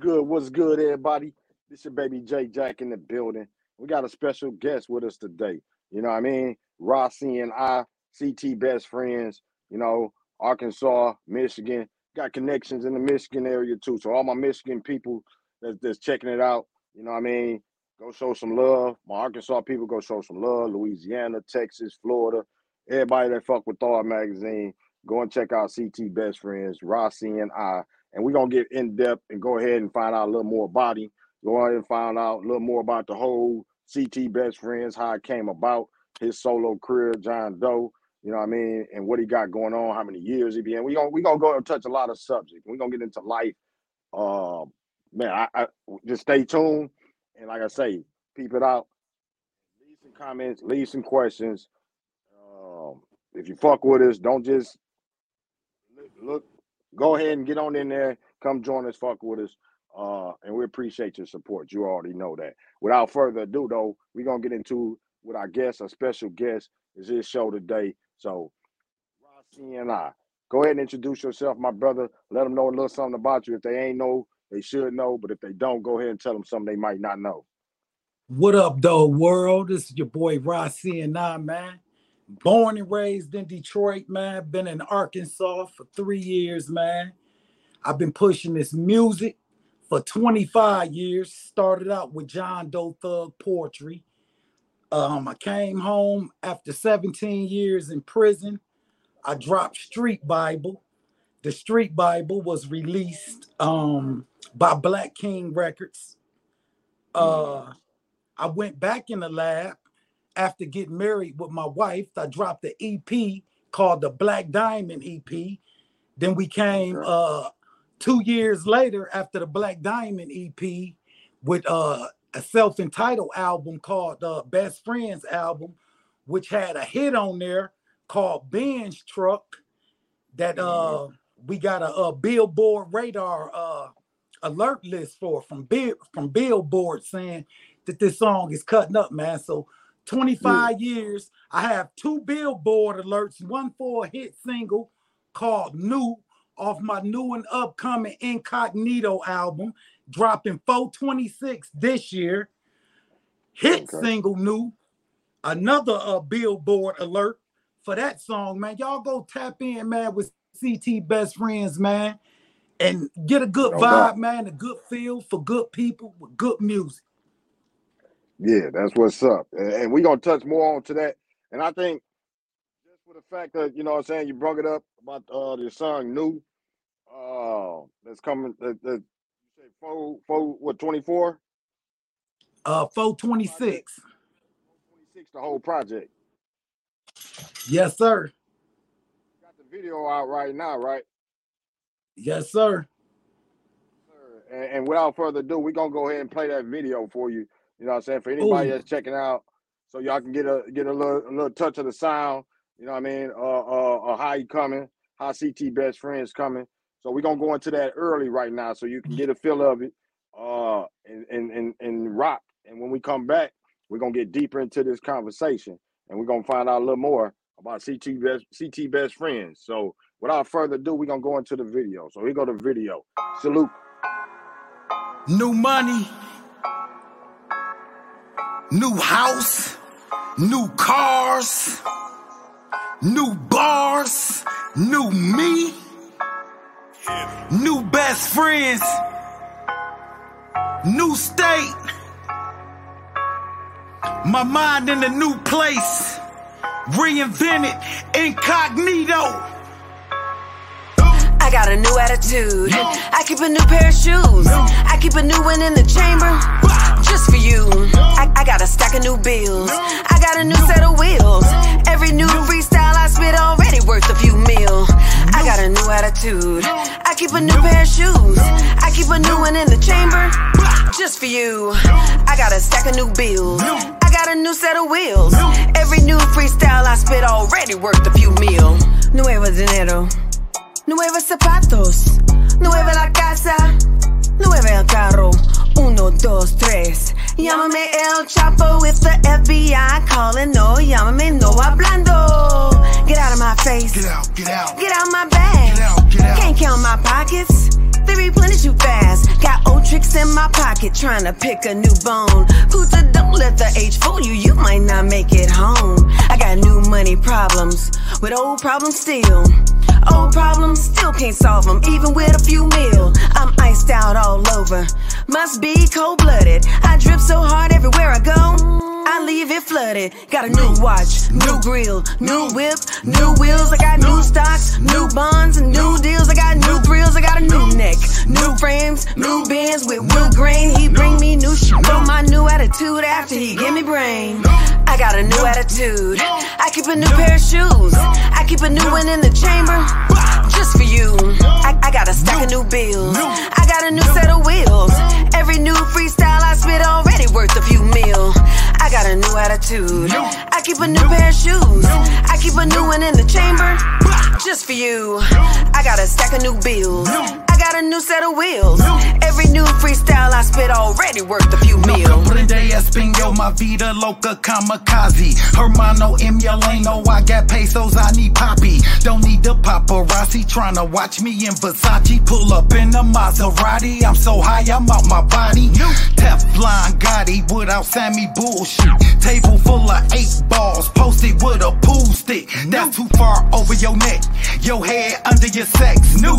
good? What's good, everybody? This your baby J Jack in the building. We got a special guest with us today. You know what I mean? Rossi and I, CT best friends, you know, Arkansas, Michigan. Got connections in the Michigan area too. So all my Michigan people that's, that's checking it out, you know what I mean? Go show some love. My Arkansas people go show some love. Louisiana, Texas, Florida, everybody that fuck with Thawed Magazine, go and check out CT Best Friends, Rossi and I. And we're gonna get in depth and go ahead and find out a little more about him. Go ahead and find out a little more about the whole CT Best Friends, how it came about, his solo career, John Doe, you know what I mean, and what he got going on, how many years he been. We gonna we gonna go and touch a lot of subjects. We're gonna get into life. Uh, man, I, I just stay tuned and like I say, peep it out. Leave some comments, leave some questions. Um, if you fuck with us, don't just look. Go ahead and get on in there. Come join us. Fuck with us. Uh, and we appreciate your support. You already know that. Without further ado, though, we're gonna get into with our guest, a special guest is his show today. So, Rossi and I, go ahead and introduce yourself, my brother. Let them know a little something about you. If they ain't know, they should know. But if they don't, go ahead and tell them something they might not know. What up, though, world? This is your boy Rossi and I, man. Born and raised in Detroit, man. Been in Arkansas for three years, man. I've been pushing this music for 25 years. Started out with John Doe Thug Poetry. Um, I came home after 17 years in prison. I dropped Street Bible. The Street Bible was released um, by Black King Records. Uh, I went back in the lab after getting married with my wife. I dropped the EP called the Black Diamond EP. Then we came uh, two years later after the Black Diamond EP with uh, a self-entitled album called the uh, Best Friends album, which had a hit on there called Benz Truck that uh we got a, a billboard radar uh alert list for from Bill from Billboard saying that this song is cutting up, man. So 25 yeah. years, I have two billboard alerts, one for a hit single called New off my new and upcoming Incognito album, dropping 426 this year. Hit okay. single New, another uh, billboard alert for that song, man. Y'all go tap in, man, with CT Best Friends, man, and get a good no vibe, doubt. man, a good feel for good people with good music. Yeah, that's what's up. And we're gonna touch more on to that. And I think just for the fact that, you know what I'm saying, you brought it up about uh the song new. Uh that's coming that, that you say four four what 24? Uh 426. 426 the whole project. Yes, sir You got the video out right now, right? Yes, sir. And, and without further ado, we're gonna go ahead and play that video for you. You know what I'm saying? For anybody Ooh. that's checking out, so y'all can get a get a little a little touch of the sound. You know what I mean? Uh, uh, uh how you coming? How CT best friends coming? So we're gonna go into that early right now, so you can get a feel of it, uh, and and and, and rock. And when we come back, we're gonna get deeper into this conversation, and we're gonna find out a little more about CT best CT best friends. So without further ado, we're gonna go into the video. So we go to video. Salute. New money, new house, new cars, new bars, new me, new best friends, new state. My mind in a new place reinvented incognito. I got a new attitude. I keep a new pair of shoes. I keep a new one in the chamber. Just for you. I, I got a stack of new bills. I got a new set of wheels. Every new freestyle I spit already worth a few mil. I got a new attitude. I keep a new pair of shoes. I keep a new one in the chamber. Just for you. I got a stack of new bills I got a new set of wheels. Every new freestyle I spit already worth a few mil. Nuevo dinero, nuevos zapatos, nueva la casa, nueva el carro. Uno, dos, tres. Llámame El Chapo with the FBI calling. No, llámame no hablando. Get out of my face. Get out, get out. Get out my bag. Get out, get out. Can't count my pockets. They replenish you fast. Got old tricks in my pocket trying to pick a new bone. Puta, don't let the age fool you, you might not make it home. I got new money problems, with old problems still. Old problems, still can't solve them, even with a few mil. I'm iced out all over, must be cold blooded. I drip so hard everywhere I go. I leave it flooded. Got a new watch, new grill, new whip, new wheels. I got new stocks, new bonds, and new deals. I got new thrills. I got a new neck, new frames, new bins with wood grain. He bring me new shit from my new attitude after he give me brain. I got a new attitude. I keep a new pair of shoes. I keep a new one in the chamber just for you. I, I got a stack of new bills. I got a new set of wheels. Every new freestyle I spit already worth a few mil. I got a new attitude. I keep a new pair of shoes. I keep a new one in the chamber just for you. I got a stack of new bills. I got a new set of wheels. Every new freestyle I spit already worth a few comprende español, my vida loca kamikaze. Hermano Emiliano, I got pesos, I need poppy. Don't need the paparazzi tryna watch me in Versace. Pull up in a Maserati, I'm so high, I'm out my body. Teflon Gotti without Sammy bullshit. Table full of eight balls, posted with a pool stick. That's too far over your neck. Your head under your sex. New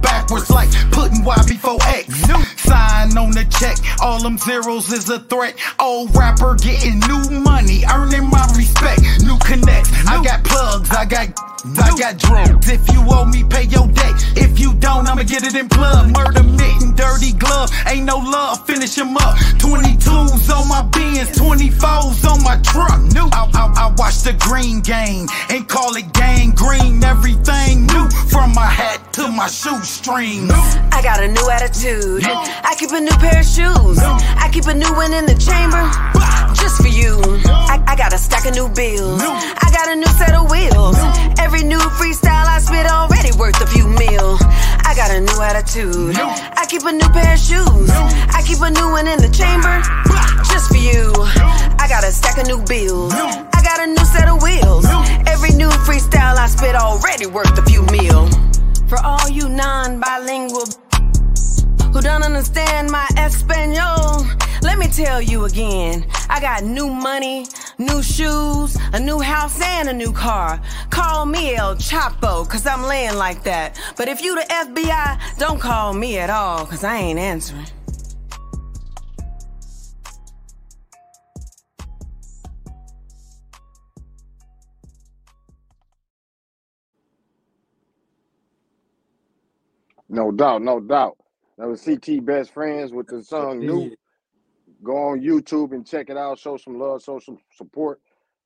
backwards like putting Y before X. New Sign on the check, all them zeros is a threat. Old rapper getting new money, earning my respect. New connects, I got plugs, I got. I got drugs. If you owe me, pay your debt. If you don't, I'ma get it in blood. Murder mitten, dirty glove. Ain't no love, finish him up. 22s on my Benz, 24s on my truck. New. I, I, I watch the green game and call it gang green. Everything new from my hat to my shoestrings. I got a new attitude. I keep a new pair of shoes. I keep a new one in the chamber just for you. I, I got a stack of new bills. I got a new set of wheels. Every new freestyle I spit already worth a few mil. I got a new attitude. I keep a new pair of shoes. I keep a new one in the chamber just for you. I got a stack of new bills. I got a new set of wheels. Every new freestyle I spit already worth a few mil. For all you non-bilingual who don't understand my Espanol, let me tell you again. I got new money, new shoes, a new house, and a new car. Call me El Chapo, cause I'm laying like that. But if you the FBI, don't call me at all, cause I ain't answering. No doubt, no doubt. That was CT Best Friends with the song New. Go on YouTube and check it out. Show some love, show some support.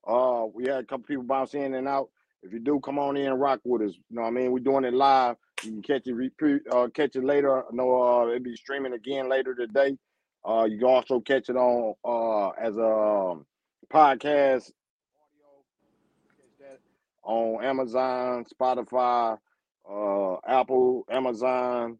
Uh, we had a couple people bounce in and out. If you do, come on in and rock with us. You know what I mean? We're doing it live. You can catch it repeat, uh, catch it later. I know uh, it'll be streaming again later today. Uh, you can also catch it on uh as a um, podcast on Amazon, Spotify, uh, Apple, Amazon,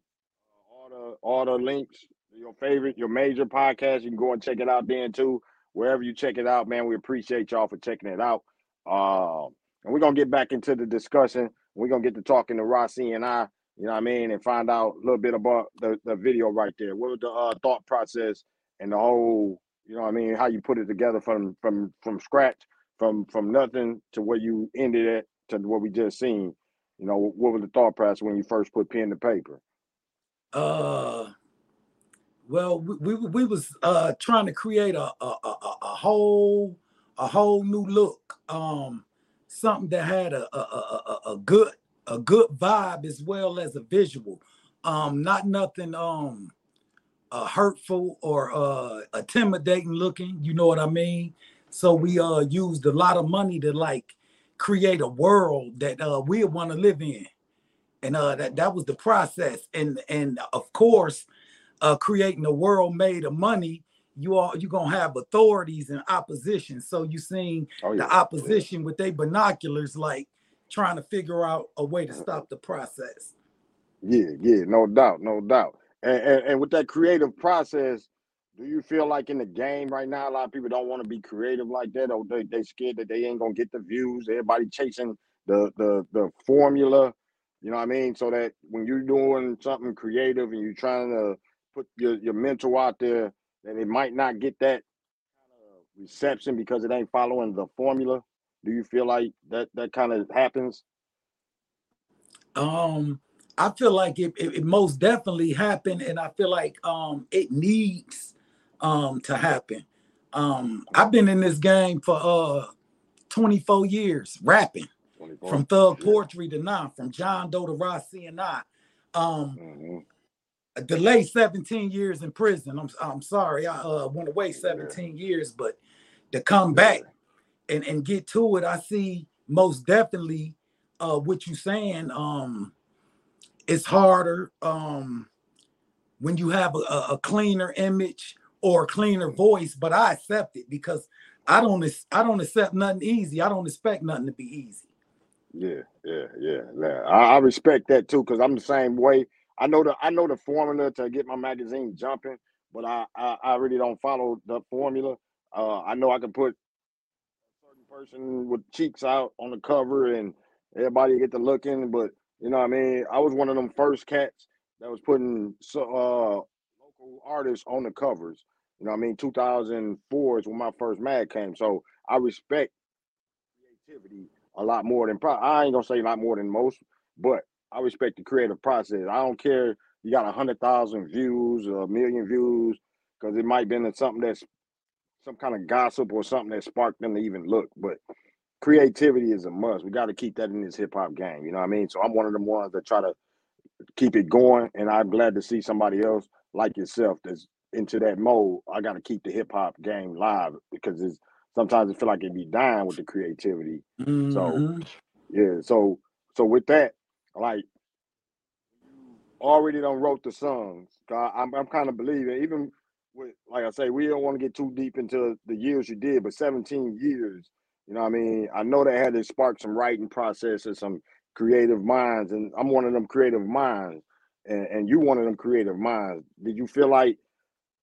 all the all the links. Your favorite, your major podcast, you can go and check it out then too. Wherever you check it out, man, we appreciate y'all for checking it out. Um, and we're gonna get back into the discussion. We're gonna get to talking to Rossi and I, you know what I mean, and find out a little bit about the, the video right there. What was the uh, thought process and the whole, you know what I mean, how you put it together from from from scratch, from from nothing to where you ended it to what we just seen. You know, what was the thought process when you first put pen to paper? Uh, well, we, we we was uh trying to create a a, a, a- whole a whole new look, um, something that had a a, a, a- a good a good vibe as well as a visual, um, not nothing um uh, hurtful or uh intimidating looking. You know what I mean? So we uh used a lot of money to like create a world that uh we want to live in. And uh that that was the process. And and of course uh creating a world made of money you all you're gonna have authorities and opposition. So you seen Oh the yeah, opposition with their binoculars like trying to figure out a way to stop the process. Yeah, yeah, no doubt, no doubt. And, and and with that creative process, do you feel like in the game right now, a lot of people don't want to be creative like that, or they they scared that they ain't gonna get the views? Everybody chasing the the the formula, you know what I mean? So that when you're doing something creative and you're trying to put your, your mental out there that it might not get that reception because it ain't following the formula? Do you feel like that that kind of happens? Um, I feel like it, it, it, most definitely happened, and I feel like um it needs um to happen. Um, I've been in this game for uh 24 years rapping 24. from thug poetry to now, from John Doe to Rossi and I. Um, mm-hmm delayed 17 years in prison. I'm I'm sorry, I uh, went away 17 years, but to come back and, and get to it, I see most definitely uh, what you're saying. Um, it's harder um, when you have a, a cleaner image or a cleaner voice, but I accept it because I don't I don't accept nothing easy. I don't expect nothing to be easy. Yeah, yeah, yeah. yeah. I, I respect that too because I'm the same way. I know the I know the formula to get my magazine jumping, but I I, I really don't follow the formula. Uh, I know I can put a certain person with cheeks out on the cover and everybody get to looking, but you know what I mean. I was one of them first cats that was putting so uh, local artists on the covers. You know what I mean. 2004 is when my first mag came, so I respect creativity a lot more than probably. I ain't gonna say a lot more than most, but I respect the creative process. I don't care you got a hundred thousand views, or a million views, because it might be in something that's some kind of gossip or something that sparked them to even look. But creativity is a must. We got to keep that in this hip hop game. You know what I mean? So I'm one of the ones that try to keep it going, and I'm glad to see somebody else like yourself that's into that mode. I got to keep the hip hop game live because it's sometimes it feel like it be dying with the creativity. Mm-hmm. So yeah, so so with that, like already done wrote the songs. I'm I'm kind of believing, even with like I say, we don't want to get too deep into the years you did, but 17 years, you know what I mean? I know that had to spark some writing processes, some creative minds, and I'm one of them creative minds, and, and you one of them creative minds. Did you feel like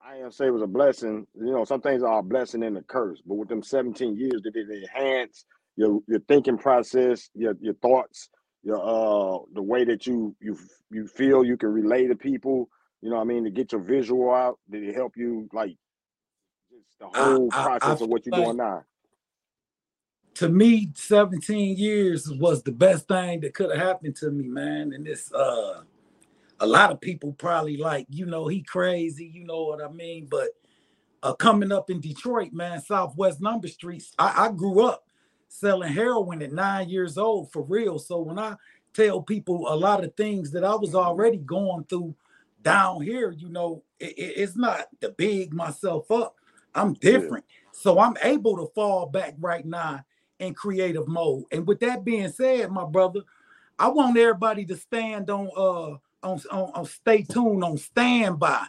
I am say it was a blessing? You know, some things are a blessing and a curse, but with them 17 years, did it enhance your your thinking process, your your thoughts? your uh the way that you you you feel you can relate to people you know what i mean to get your visual out did it help you like just the whole I, process I, I of what you're like, doing now to me 17 years was the best thing that could have happened to me man and this uh a lot of people probably like you know he crazy you know what i mean but uh coming up in detroit man southwest number streets i, I grew up selling heroin at nine years old for real. So when I tell people a lot of things that I was already going through down here, you know, it, it's not to big myself up. I'm different. Yeah. So I'm able to fall back right now in creative mode. And with that being said, my brother, I want everybody to stand on uh on, on, on stay tuned on standby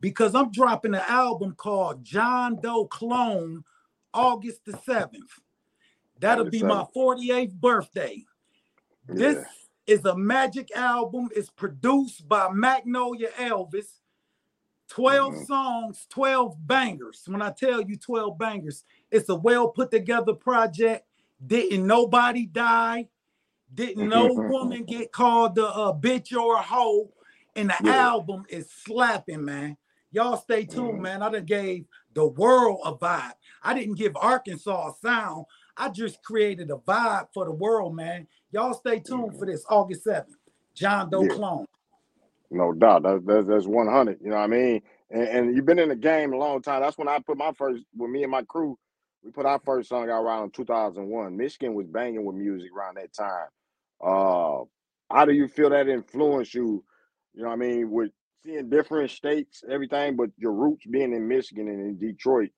because I'm dropping an album called John Doe Clone August the 7th. That'll be my 48th birthday. Yeah. This is a magic album. It's produced by Magnolia Elvis. 12 mm-hmm. songs, 12 bangers. When I tell you 12 bangers, it's a well put together project. Didn't nobody die. Didn't no woman get called a, a bitch or a hoe. And the yeah. album is slapping, man. Y'all stay tuned, mm-hmm. man. I done gave the world a vibe. I didn't give Arkansas a sound. I just created a vibe for the world, man. Y'all stay tuned for this August 7th. John Doe yeah. Clone. No doubt. That's, that's, that's 100. You know what I mean? And, and, you've been in the game a long time. That's when I put my first, with me and my crew, we put our first song out around 2001. Michigan was banging with music around that time. Uh, how do you feel that influenced you? You know I mean? With seeing different states, everything, but your roots being in Michigan and in Detroit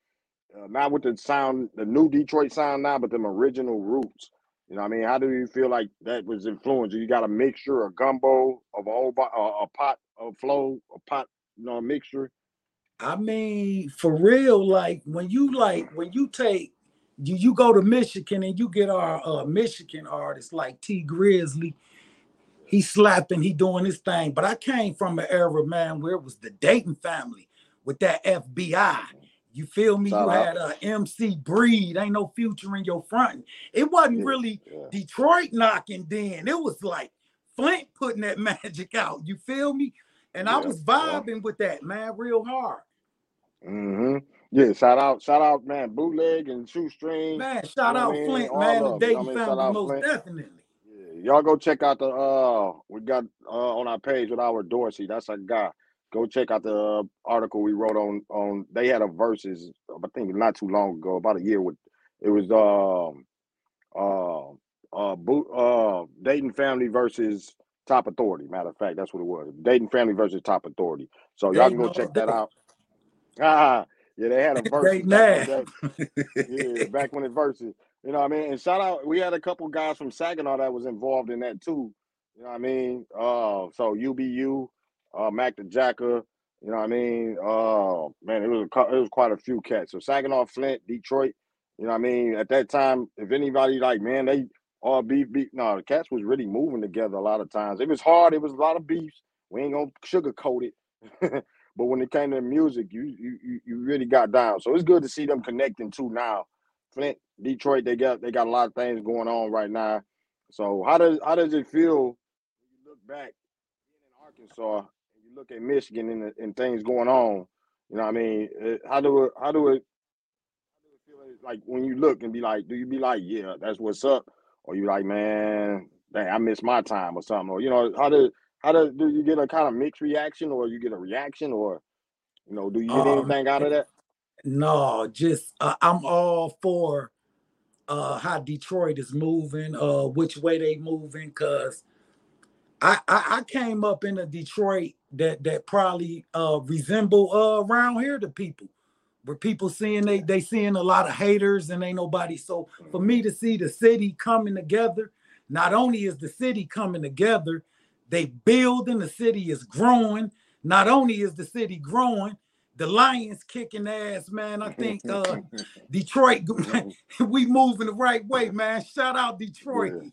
uh, not with the sound, the new Detroit sound now, but them original roots. You know, I mean, how do you feel like that was influenced? You got a mixture, a gumbo of a uh, a pot of flow, a pot, you know, a mixture. I mean, for real, like when you like when you take you you go to Michigan and you get our uh, Michigan artists like Tee Grizzley. he slapping, he doing his thing. But I came from an era, man, where it was the Dayton family with that FBI. You feel me? You had a MC Breed, ain't no future in your front. It wasn't really yeah. Detroit knocking then. It was like Flint putting that magic out. You feel me? And I was vibing with that, man, real hard. Mm-hmm. Yeah, shout out, shout out, man, bootleg and shoestring. Man, shout out Flint, man, the Dayton family, most Flint. definitely. Yeah, y'all go check out the uh we got uh on our page with our Dorsey. That's our guy. Go check out the uh, article we wrote on on. They had a verses, I think not too long ago, about a year with. It was um uh uh boot uh Dayton family versus Top Authority. Matter of fact, that's what it was. Dayton family versus Top Authority. So y'all can go check that out. Ah, yeah, they had a verse. yeah, back when it verses. You know what I mean? And shout out, we had a couple guys from Saginaw that was involved in that too. You know what I mean? Uh, so UBU, uh, Mac the Jacker, you know what I mean? Uh, man, it was a, it was quite a few cats. So Saginaw, Flint, Detroit. You know what I mean? At that time, if anybody like, man, they all beef, beef. No, the cats was really moving together a lot of times. It was hard. It was a lot of beefs. We ain't gonna sugarcoat it. but when it came to music, you you you really got down. So it's good to see them connecting too now. Flint, Detroit, they got they got a lot of things going on right now. So how does how does it feel when you look back in Arkansas and you look at Michigan and, and things going on? You know what I mean? Uh, how do it how do it how do it like when you look and be like, do you be like, yeah, that's what's up? Or you like, man, dang, I missed my time or something? Or you know, how do how do do you get a kind of mixed reaction or you get a reaction or you know, do you get um, anything out of that? No, just uh, I'm all for uh how Detroit is moving, uh which way they moving, cause I, I, I came up in a Detroit that that probably uh resemble uh around here to people where people seeing they they seeing a lot of haters and ain't nobody. So for me to see the city coming together, not only is the city coming together, they building, the city is growing. Not only is the city growing, the Lions kicking ass, man. I think uh Detroit, we moving the right way, man. Shout out Detroit. Yeah.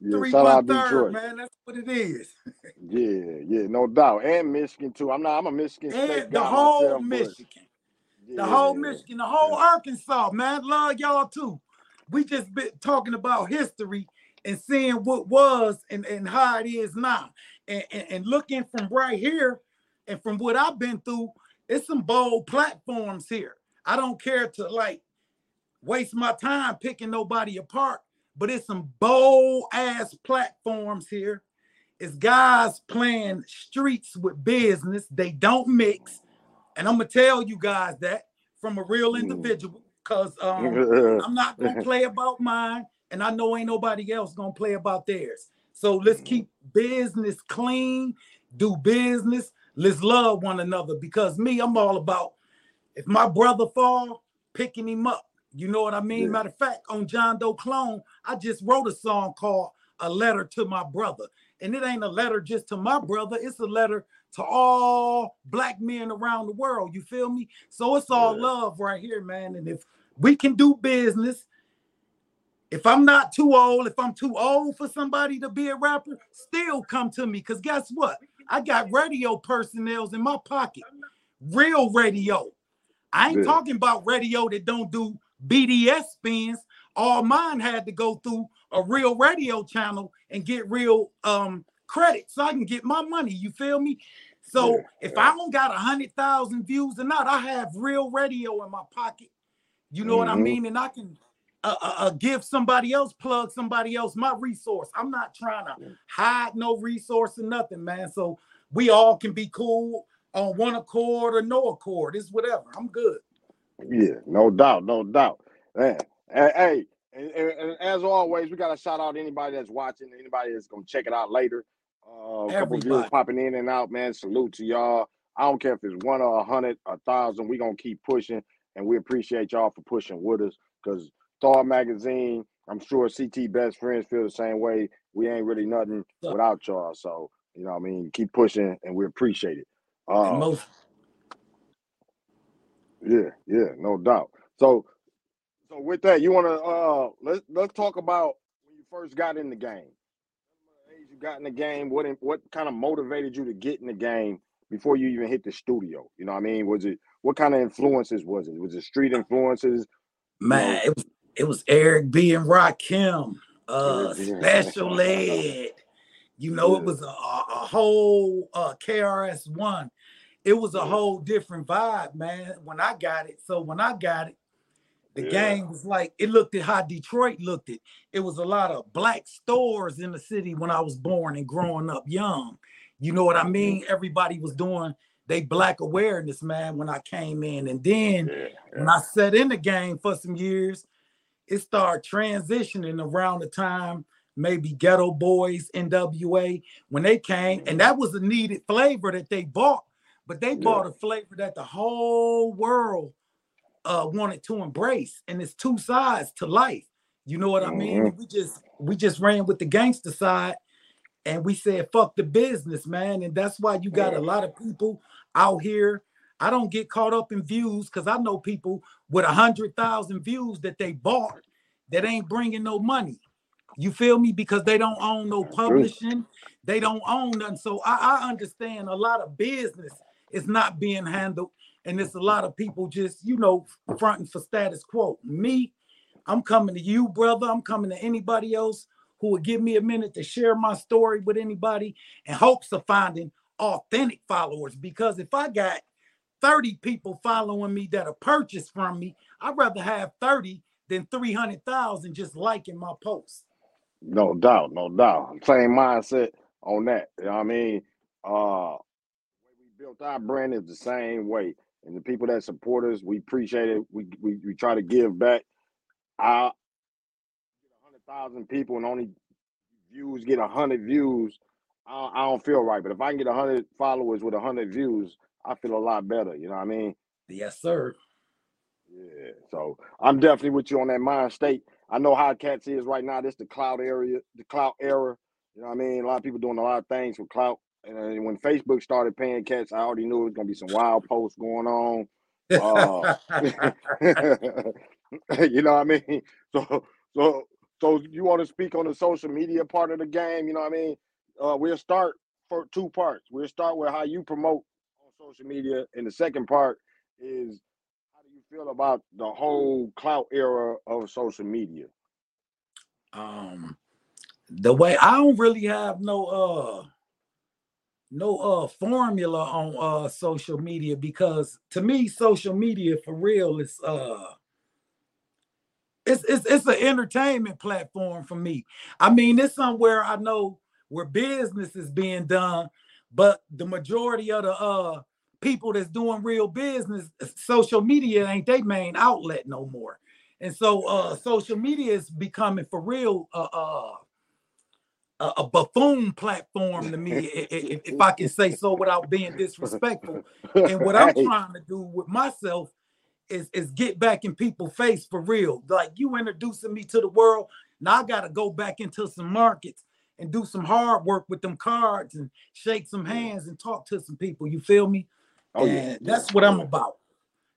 Yeah, Three shout out third, Detroit. man. That's what it is. yeah, yeah, no doubt. And Michigan too. I'm not. I'm a Michigan and State the whole myself, Michigan, yeah. the whole Michigan, the whole Arkansas, man. Love y'all too. We just been talking about history and seeing what was and, and how it is now, and, and, and looking from right here and from what I've been through it's some bold platforms here. I don't care to like waste my time picking nobody apart, but it's some bold ass platforms here. It's guys playing streets with business. They don't mix. And I'm gonna tell you guys that from a real mm. individual, because um, I'm not gonna play about mine, and I know ain't nobody else gonna play about theirs. So let's mm. keep business clean, do business, Let's love one another because me, I'm all about if my brother fall, picking him up. You know what I mean? Yeah. Matter of fact, on John Doe Clone, I just wrote a song called A Letter to My Brother. And it ain't a letter just to my brother, it's a letter to all black men around the world. You feel me? So it's all yeah. love right here, man. And if we can do business, if I'm not too old, if I'm too old for somebody to be a rapper, still come to me. Because guess what? I got radio personnels in my pocket, real radio. I ain't talking about radio that don't do BDS spins. All mine had to go through a real radio channel and get real um credit so I can get my money. You feel me? So yeah. if I don't got a hundred thousand views or not, I have real radio in my pocket. You know mm-hmm. what I mm-hmm. mean? And I can uh, uh, give somebody else, plug somebody else my resource. I'm not trying to hide no resource or nothing, man. So we all can be cool on one accord or no accord. It's whatever. I'm good. Yeah, no doubt, no doubt. Man, hey, and, and, as always, we got to shout out anybody that's watching, anybody that's gonna check it out later. Uh, a couple viewers popping in and out, man. Salute to y'all. I don't care if it's one or a hundred, a thousand. We gonna keep pushing, and we appreciate y'all for pushing with us. Cause Star Magazine. I'm sure CT best friends feel the same way. We ain't really nothing without y'all. So you know, what I mean, keep pushing, and we appreciate it. Um, most- yeah, yeah, no doubt. So, so with that, you want to uh let's let's talk about when you first got in the game. You got in the game. What what kind of motivated you to get in the game before you even hit the studio? You know, what I mean, was it what kind of influences was it? Was it street influences? Man, it was it was Eric B and Rakim, uh, Special Ed, You know, yeah. it was a, a whole uh, KRS One. It was a whole different vibe, man. When I got it, so when I got it, the yeah. game was like it looked at how Detroit looked it. It was a lot of black stores in the city when I was born and growing up young. You know what I mean? Everybody was doing they black awareness, man, when I came in. And then yeah, yeah. when I sat in the game for some years, it started transitioning around the time maybe Geto Boys, NWA, when they came, and that was a needed flavor that they bought, but they bought a flavor that the whole world uh, wanted to embrace, and it's two sides to life. You know what I mean? Mm-hmm. We just we just ran with the gangster side, and we said fuck the business, man, and that's why you got a lot of people out here. I don't get caught up in views because I know people with a hundred thousand views that they bought that ain't bringing no money. You feel me? Because they don't own no publishing, they don't own nothing. So I, I understand a lot of business is not being handled and it's a lot of people just, you know, fronting for status quo. Me, I'm coming to you, brother. I'm coming to anybody else who would give me a minute to share my story with anybody in hopes of finding authentic followers. Because if I got 30 people following me that are purchased from me, I'd rather have 30 than 300,000 just liking my posts. No doubt, no doubt. Same mindset on that. You know what I mean? Uh, we built our brand is the same way and the people that support us, we appreciate it. We we, we try to give back. I hundred thousand people and only views get hundred views. I, I don't feel right, but if I can get hundred followers with hundred views, I feel a lot better. You know what I mean? Yes, sir. Yeah. So I'm definitely with you on that mind state. I know how cats is right now. This the cloud area, the cloud era. You know what I mean? A lot of people doing a lot of things with clout. And when Facebook started paying cats, I already knew it was gonna be some wild posts going on. Uh, you know what I mean? So, so, so you want to speak on the social media part of the game? You know what I mean? Uh, we'll start for two parts. We'll start with how you promote social media, and the second part is how do you feel about the whole clout era of social media? Um, the way I don't really have no uh no uh formula on uh social media because to me social media for real is uh it's it's it's an entertainment platform for me. I mean, it's somewhere I know where business is being done, but the majority of the uh people that's doing real business, social media ain't their main outlet no more. And so uh social media is becoming for real uh, uh a, a buffoon platform to me, if, if, I can say so without being disrespectful. And what I'm trying to do with myself is, is get back in people's face for real. Like you introducing me to the world. Now I got to go back into some markets and do some hard work with them cards and shake some hands and talk to some people. You feel me? Oh, and yeah. that's what I'm about.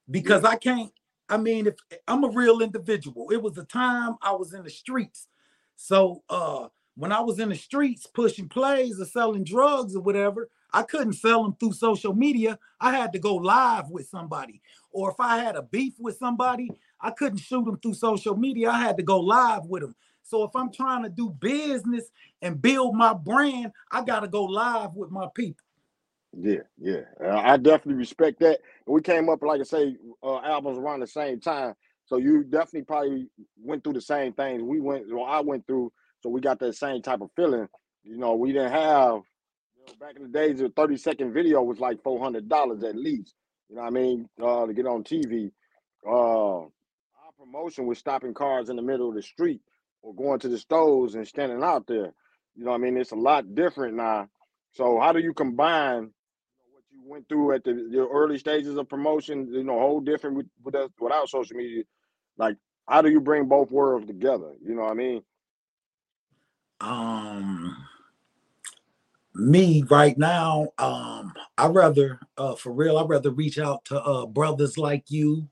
Because yeah. I can't, I mean, if I'm a real individual, it was a time I was in the streets. So uh when I was in the streets pushing plays or selling drugs or whatever, I couldn't sell them through social media. I had to go live with somebody. Or if I had a beef with somebody, I couldn't shoot them through social media. I had to go live with them. So if I'm trying to do business and build my brand, I got to go live with my people. Yeah, yeah, I definitely respect that. We came up, like I say, uh, albums around the same time, so you definitely probably went through the same things we went. Well, I went through so we got that same type of feeling. You know, we didn't have you know, back in the days a 30 second video was like four hundred dollars at least. You know what I mean? Uh, to get on TV. Uh, our promotion was stopping cars in the middle of the street or going to the stores and standing out there. You know I mean? It's a lot different now. So how do you combine what you went through at the, the early stages of promotion, you know, whole different with, with us, without social media? Like, how do you bring both worlds together? You know what I mean? um me right now um i rather uh for real i rather reach out to uh brothers like you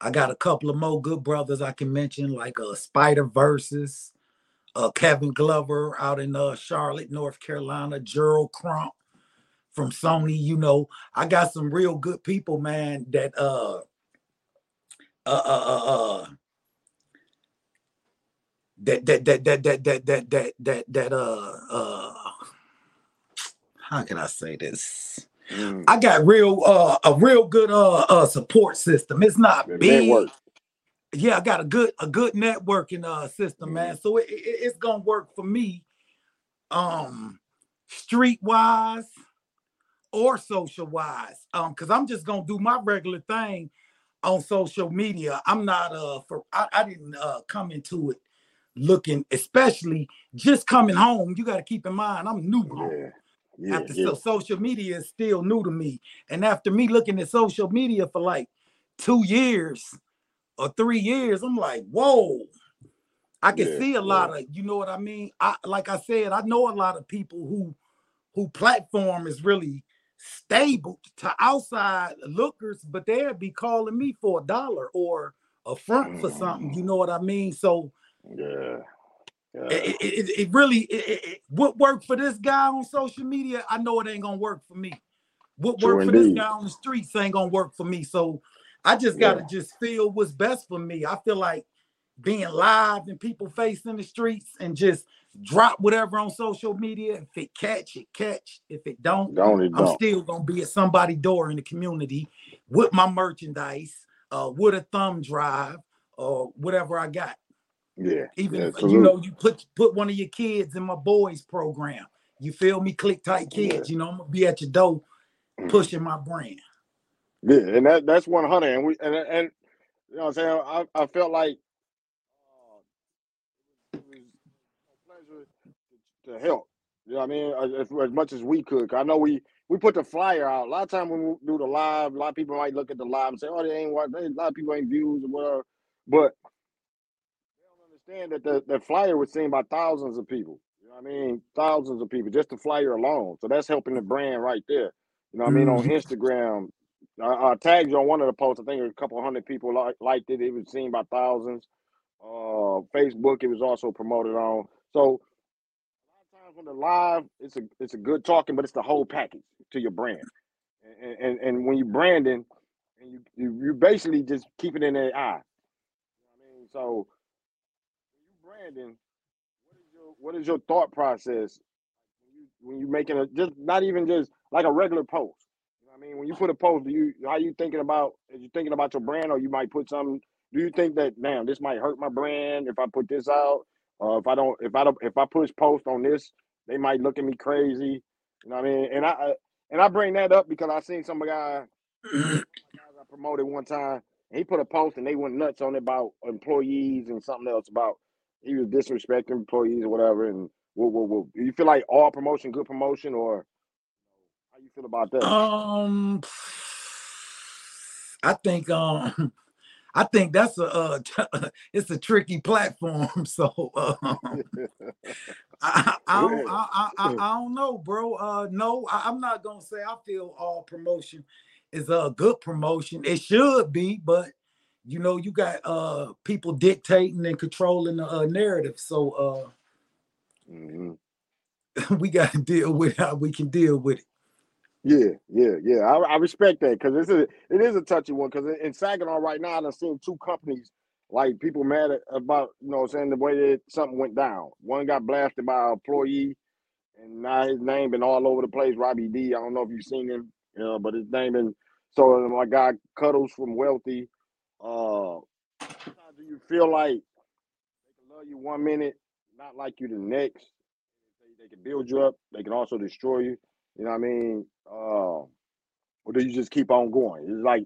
i got a couple of more good brothers i can mention like uh spider versus uh kevin glover out in uh charlotte north carolina gerald crump from sony you know i got some real good people man that uh uh uh uh, uh that that that that that that that that that that uh uh how can I say this? Mm. I got real uh a real good uh, uh support system. It's not the big. Yeah, I got a good a good networking uh system, mm. man. So it, it, it's gonna work for me. um, street wise or social wise. Um, because I'm just gonna do my regular thing on social media. I'm not uh for I, I didn't uh come into it looking, especially just coming home. You got to keep in mind I'm new Yeah. Yeah, after yeah. so social media is still new to me. And after me looking at social media for like two years or three years, I'm like, whoa. I can yeah, see a lot of, you know what I mean? I like I said, I know a lot of people who who platform is really stable to outside lookers, but they'll be calling me for a dollar or a front for something. You mm. know what I mean? So yeah. Yeah. It, it, it, really it, what worked for this guy on social media, I know it ain't gonna work for me. What worked for this guy on the streets ain't gonna work for me. So I just gotta yeah. just feel what's best for me. I feel like being live and people facing the streets and just drop whatever on social media. If it catch, it catch. If it don't, don't it I'm don't. still gonna be at somebody's door in the community with my merchandise, uh, with a thumb drive, or whatever I got. Yeah. Even yeah, if you know you put put one of your kids in my boys program. You feel me? Click tight kids. Yeah. You know, I'm gonna be at your door mm. pushing my brand. Yeah, and that that's 100. And we and and you know what I'm saying? I, I felt like a pleasure to help. You know what I mean? As, as much as we could. I know we we put the flyer out. A lot of times when we do the live, a lot of people might look at the live and say, "Oh, they ain't what." A lot of people ain't views or whatever. But understand that the, the flyer was seen by thousands of people. You know what I mean? Thousands of people just the flyer alone. So that's helping the brand right there. You know what I mean? On mm-hmm. Instagram, I, I tagged you on one of the posts. I think a couple hundred people like, liked it. It was seen by thousands. Uh, Facebook, it was also promoted on. So on the live, it's a it's a good talking, but it's the whole package to your brand. And and, and when you branding, and you, you you basically just keep it in their eye. You know I mean, so branding, what is your what is your thought process when you when you making a just not even just like a regular post. You know I mean, when you put a post, do you how you thinking about? Are you thinking about your brand, or you might put some? Do you think that damn this might hurt my brand if I put this out? Uh, if I don't, if I don't, if I push post on this, they might look at me crazy. You know what I mean? And I and I bring that up because I seen some guy guys I promoted one time he put a post and they went nuts on it about employees and something else about he was disrespecting employees or whatever. And whoa, whoa, whoa. you feel like all promotion, good promotion, or how you feel about that? Um, I think um I think that's a uh, it's a tricky platform. So um, I, I, don't, I, I, I, don't know, bro. Uh, no, I, am not gonna say I feel all promotion is a good promotion. It should be, but you know, you got uh people dictating and controlling the uh, narrative. So uh, mm-hmm. we got to deal with how we can deal with it. Yeah, yeah, yeah. I, I respect that because it's a it is a touchy one because in Saginaw right now I've seen two companies like people mad at, about you know saying the way that something went down. One got blasted by an employee, and now his name been all over the place. Robbie D. I don't know if you've seen him, you know, but his name been so. My guy Cuddles from Wealthy. Uh, do you feel like they can love you one minute, not like you the next? They, they can build you up. They can also destroy you. You know what I mean? Uh, or do you just keep on going? It's like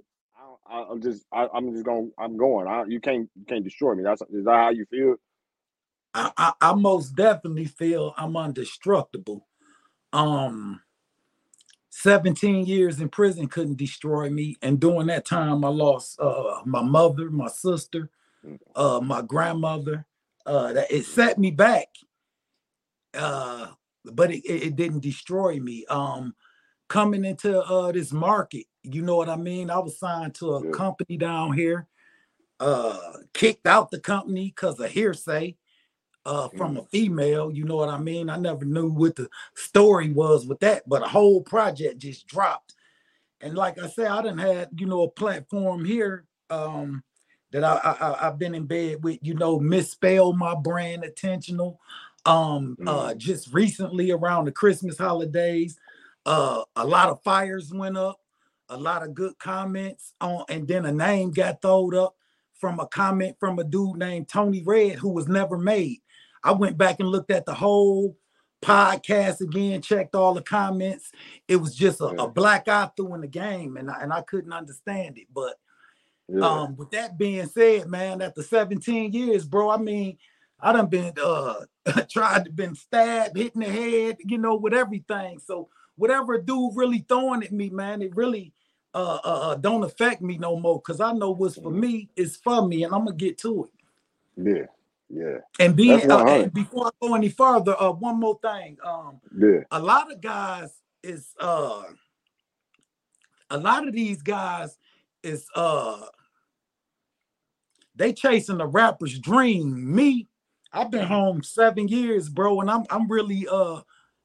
I, am just I, am just going I'm going. I, you can't you can't destroy me. That's is that how you feel? I, I, I most definitely feel I'm undestructible. Um 17 years in prison couldn't destroy me. And during that time, I lost uh, my mother, my sister, mm. uh, my grandmother. Uh, that it set me back. Uh, but it, it didn't destroy me. Um, coming into uh this market, you know what I mean? I was signed to a company down here, uh, kicked out the company because of hearsay uh from a female, you know what I mean? I never knew what the story was with that, but a whole project just dropped. And like I said, I didn't had, you know, a platform here um that I, I I've been in bed with, you know, misspell my brand intentional um uh mm. just recently around the christmas holidays uh, a lot of fires went up, a lot of good comments on, and then a name got thrown up from a comment from a dude named Tony Red who was never made. I went back and looked at the whole podcast again, checked all the comments. It was just a, yeah. a black eye through in the game, and I, and I couldn't understand it. But yeah. um, with that being said, man, after 17 years, bro, I mean, I done been uh tried to been stabbed, hitting the head, you know, with everything. So whatever dude really throwing at me, man, it really uh, uh, uh don't affect me no more because I know what's for mm-hmm. me is for me, and I'm gonna get to it. Yeah, yeah. And being uh, and before I go any further, uh, one more thing. Um, yeah. A lot of guys is uh, a lot of these guys is uh, they chasing the rapper's dream. Me, I've been mm-hmm. home seven years, bro, and I'm I'm really uh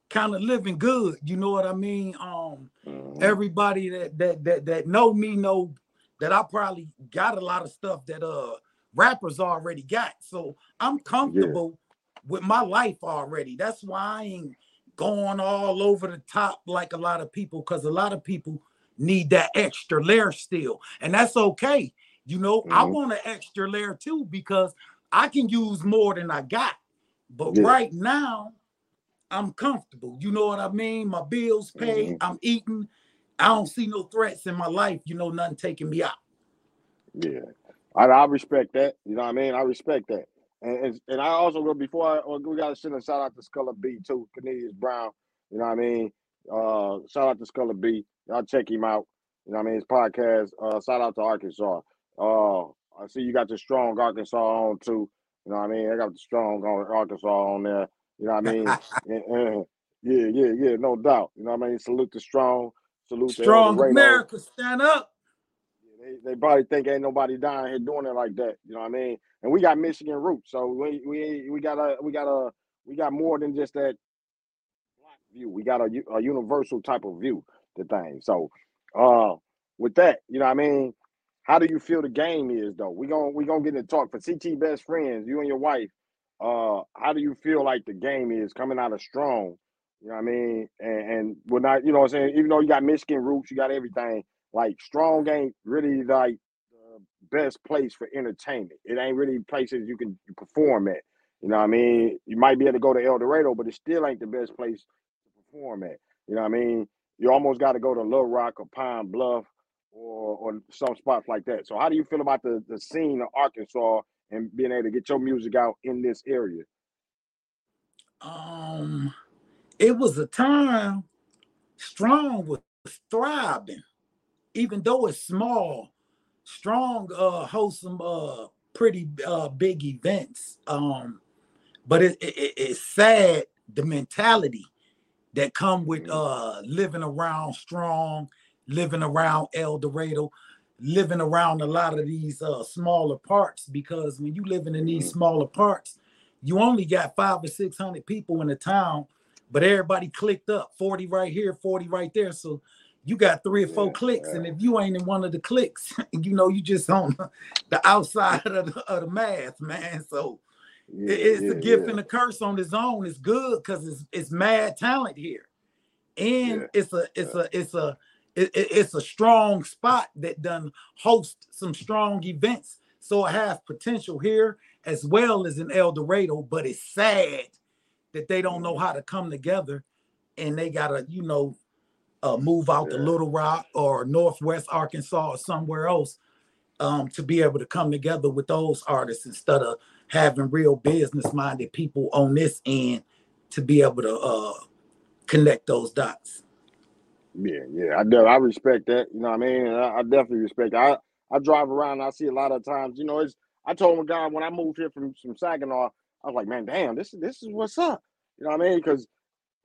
kind of living good. You know what I mean? Um, mm-hmm. everybody that that that that know me know that I probably got a lot of stuff that uh rappers already got. So I'm comfortable yeah. with my life already. That's why I ain't going all over the top like a lot of people, because a lot of people need that extra layer still, and that's okay. You know, mm-hmm. I want an extra layer too because I can use more than I got. But yeah. right now, I'm comfortable. You know what I mean? My bills paid. Mm-hmm. I'm eating. I don't see no threats in my life. You know, nothing taking me out. Yeah, I, I respect that. You know what I mean? I respect that. And and, and I also go before I, we got to send a shout out to Sculler B too, Cornelius Brown. You know what I mean? Uh, shout out to Sculler B. Y'all check him out. You know what I mean? His podcast. Uh, shout out to Arkansas. Uh, I see you got the strong Arkansas on too. You know what I mean? I got the strong Arkansas on there. You know what I mean? and, yeah, yeah, yeah, no doubt. You know what I mean? Salute the strong. Salute the strong America. Stand up. They, they probably think ain't nobody dying here doing it like that. You know what I mean? And we got Michigan roots, so we we we got a we got a we got more than just that black view. We got a, a universal type of view to things. So, uh, with that, you know what I mean? How do you feel the game is though? We gonna we gonna get into talk for CT best friends. You and your wife. Uh, how do you feel like the game is coming out of strong? You know what I mean? And, and we're not, you know what I'm saying? Even though you got Michigan roots, you got everything. Like strong ain't really like the best place for entertainment. It ain't really places you can perform at. You know what I mean? You might be able to go to El Dorado, but it still ain't the best place to perform at. You know what I mean? You almost got to go to Little Rock or Pine Bluff or or some spots like that. So how do you feel about the the scene of Arkansas and being able to get your music out in this area? Um, it was a time Strong was thriving, even though it's small. Strong uh hosts some uh pretty uh big events. Um, but it, it it's sad the mentality that come with mm-hmm. uh living around strong living around El Dorado, living around a lot of these uh, smaller parts because when you living in these mm-hmm. smaller parts, you only got five or six hundred people in the town, but everybody clicked up 40 right here, 40 right there. So you got three or four yeah, clicks, yeah. and if you ain't in one of the clicks, you know you just on the outside of the, of the math, man. So yeah, it's a gift and a curse on its own. It's good because it's it's mad talent here, and it's a it's a it's a it, it, it's a strong spot that done host some strong events. So it has potential here as well as in El Dorado, but it's sad that they don't know how to come together and they gotta, you know, uh, move out yeah. to Little Rock or Northwest Arkansas or somewhere else um, to be able to come together with those artists instead of having real business minded people on this end to be able to uh, connect those dots. Yeah, yeah, I do. I respect that. You know what I mean? I, I definitely respect. That. I I drive around. I see a lot of times. You know, it's. I told a guy when I moved here from from Saginaw, I was like, man, damn, this is this is what's up. You know what I mean? Because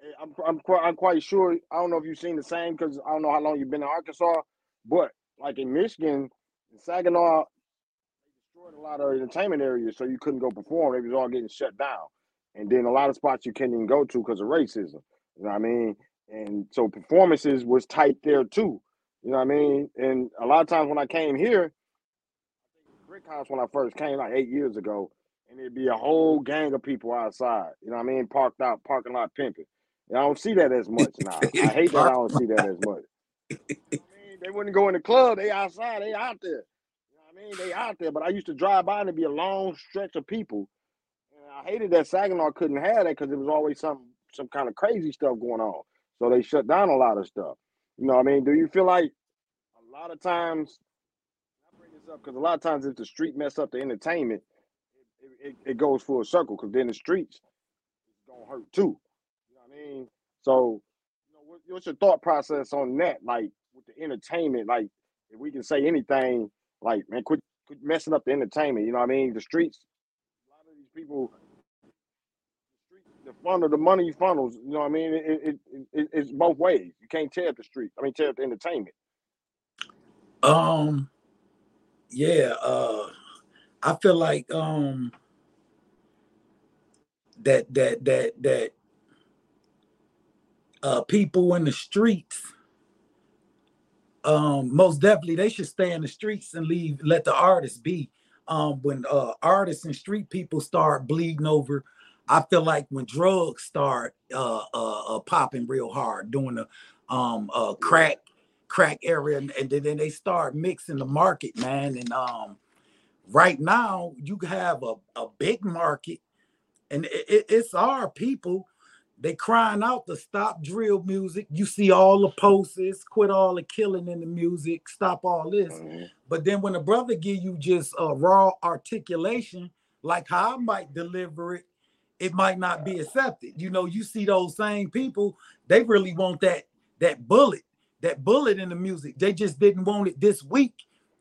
Eh, I'm I'm quite I'm quite sure. I don't know if you've seen the same because I don't know how long you've been in Arkansas, but like in Michigan, in Saginaw, they destroyed a lot of entertainment areas, so you couldn't go perform. It was all getting shut down, and then a lot of spots you can't even go to because of racism. You know what I mean? and so performances was tight there too. You know what I mean? And a lot of times when I came here, Brick House when I first came like eight years ago, and it'd be a whole gang of people outside. You know what I mean? Parked out, parking lot pimping. I don't see that as much now. I hate that I don't see that as much. I mean, they wouldn't go in the club. They outside. They out there. You know what I mean? They out there. But I used to drive by and it'd be a long stretch of people. And I hated that Saginaw couldn't have that because it was always some some kind of crazy stuff going on. So they shut down a lot of stuff. You know what I mean? Do you feel like a lot of times I bring this up because a lot of times if the street mess up the entertainment, it, it, it goes full circle because then the streets gonna hurt too. You know what I mean? So, you know, what, what's your thought process on that? Like with the entertainment, like if we can say anything, like man, quit, quit messing up the entertainment. You know what I mean? The streets. A lot of these people. the street- The funnel, the money funnels. You know what I mean? It, it, it, it- it's both ways. You can't tear up the street. I mean, tear up the entertainment. Um, yeah, uh, I feel like um that that that that uh people in the streets um most definitely they should stay in the streets and leave let the artists be. Um when uh artists and street people start bleeding over i feel like when drugs start uh uh, uh popping real hard doing the um uh crack crack area and, and then they start mixing the market man. And um right now you have a, a big market and it- it's our people they crying out to stop drill music. You see all the posters quit all the killing in the music stop all this. Mhm. but then when a brother give you just a raw articulation like how i might deliver it it might not be accepted. You know you see those same people they really want that that bullet that bullet in the music. They just didn't want it this week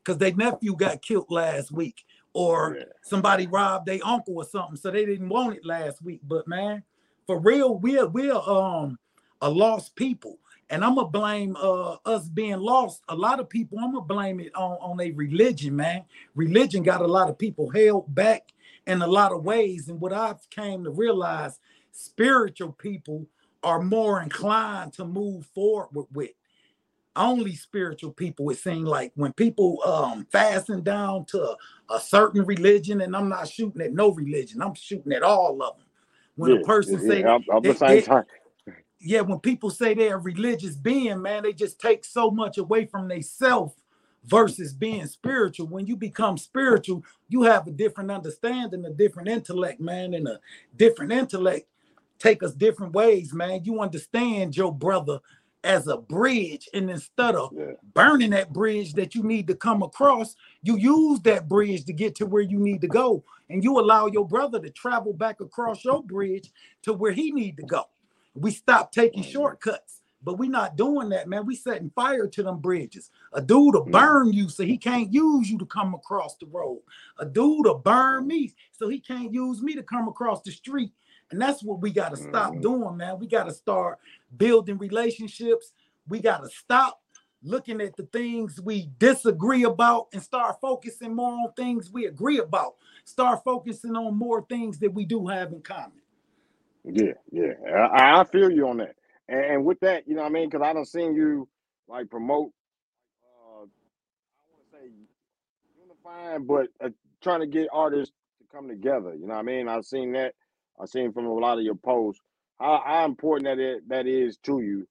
because their nephew got killed last week or Yeah. somebody robbed their uncle or something so they didn't want it last week. But man for real we're we're um a lost people. And i'm gonna blame uh us being lost. A lot of people i'm gonna blame it on on a religion man. Religion got a lot of people held back in a lot of ways. And what i've came to realize spiritual people are more inclined to move forward with, only spiritual people it seems like. When people um fasten down to a certain religion and i'm not shooting at no religion i'm shooting at all of them when Yeah, a person yeah, say yeah, I'm, the same they- time. yeah, when people say they're a religious being, man, they just take so much away from themselves versus being spiritual. When you become spiritual, you have a different understanding, a different intellect, man, and a different intellect take us different ways, man. You understand your brother as a bridge, and instead of Yeah. burning that bridge that you need to come across, you use that bridge to get to where you need to go, and you allow your brother to travel back across your bridge to where he need to go. We stop taking shortcuts, but we not doing that, man. We setting fire to them bridges. A dude will Mm. burn you so he can't use you to come across the road. A dude will burn me so he can't use me to come across the street. And that's what we got to stop Mhm. doing, man. We got to start building relationships. We got to stop looking at the things we disagree about and start focusing more on things we agree about. Start focusing on more things that we do have in common. Yeah, yeah, I, I feel you on that. And, and with that, you know what I mean? Because I don't seen you like promote, uh, I want to say unifying, but uh, trying to get artists to come together. You know what I mean? I've seen that. I've seen from a lot of your posts how, how important that is, that is to you.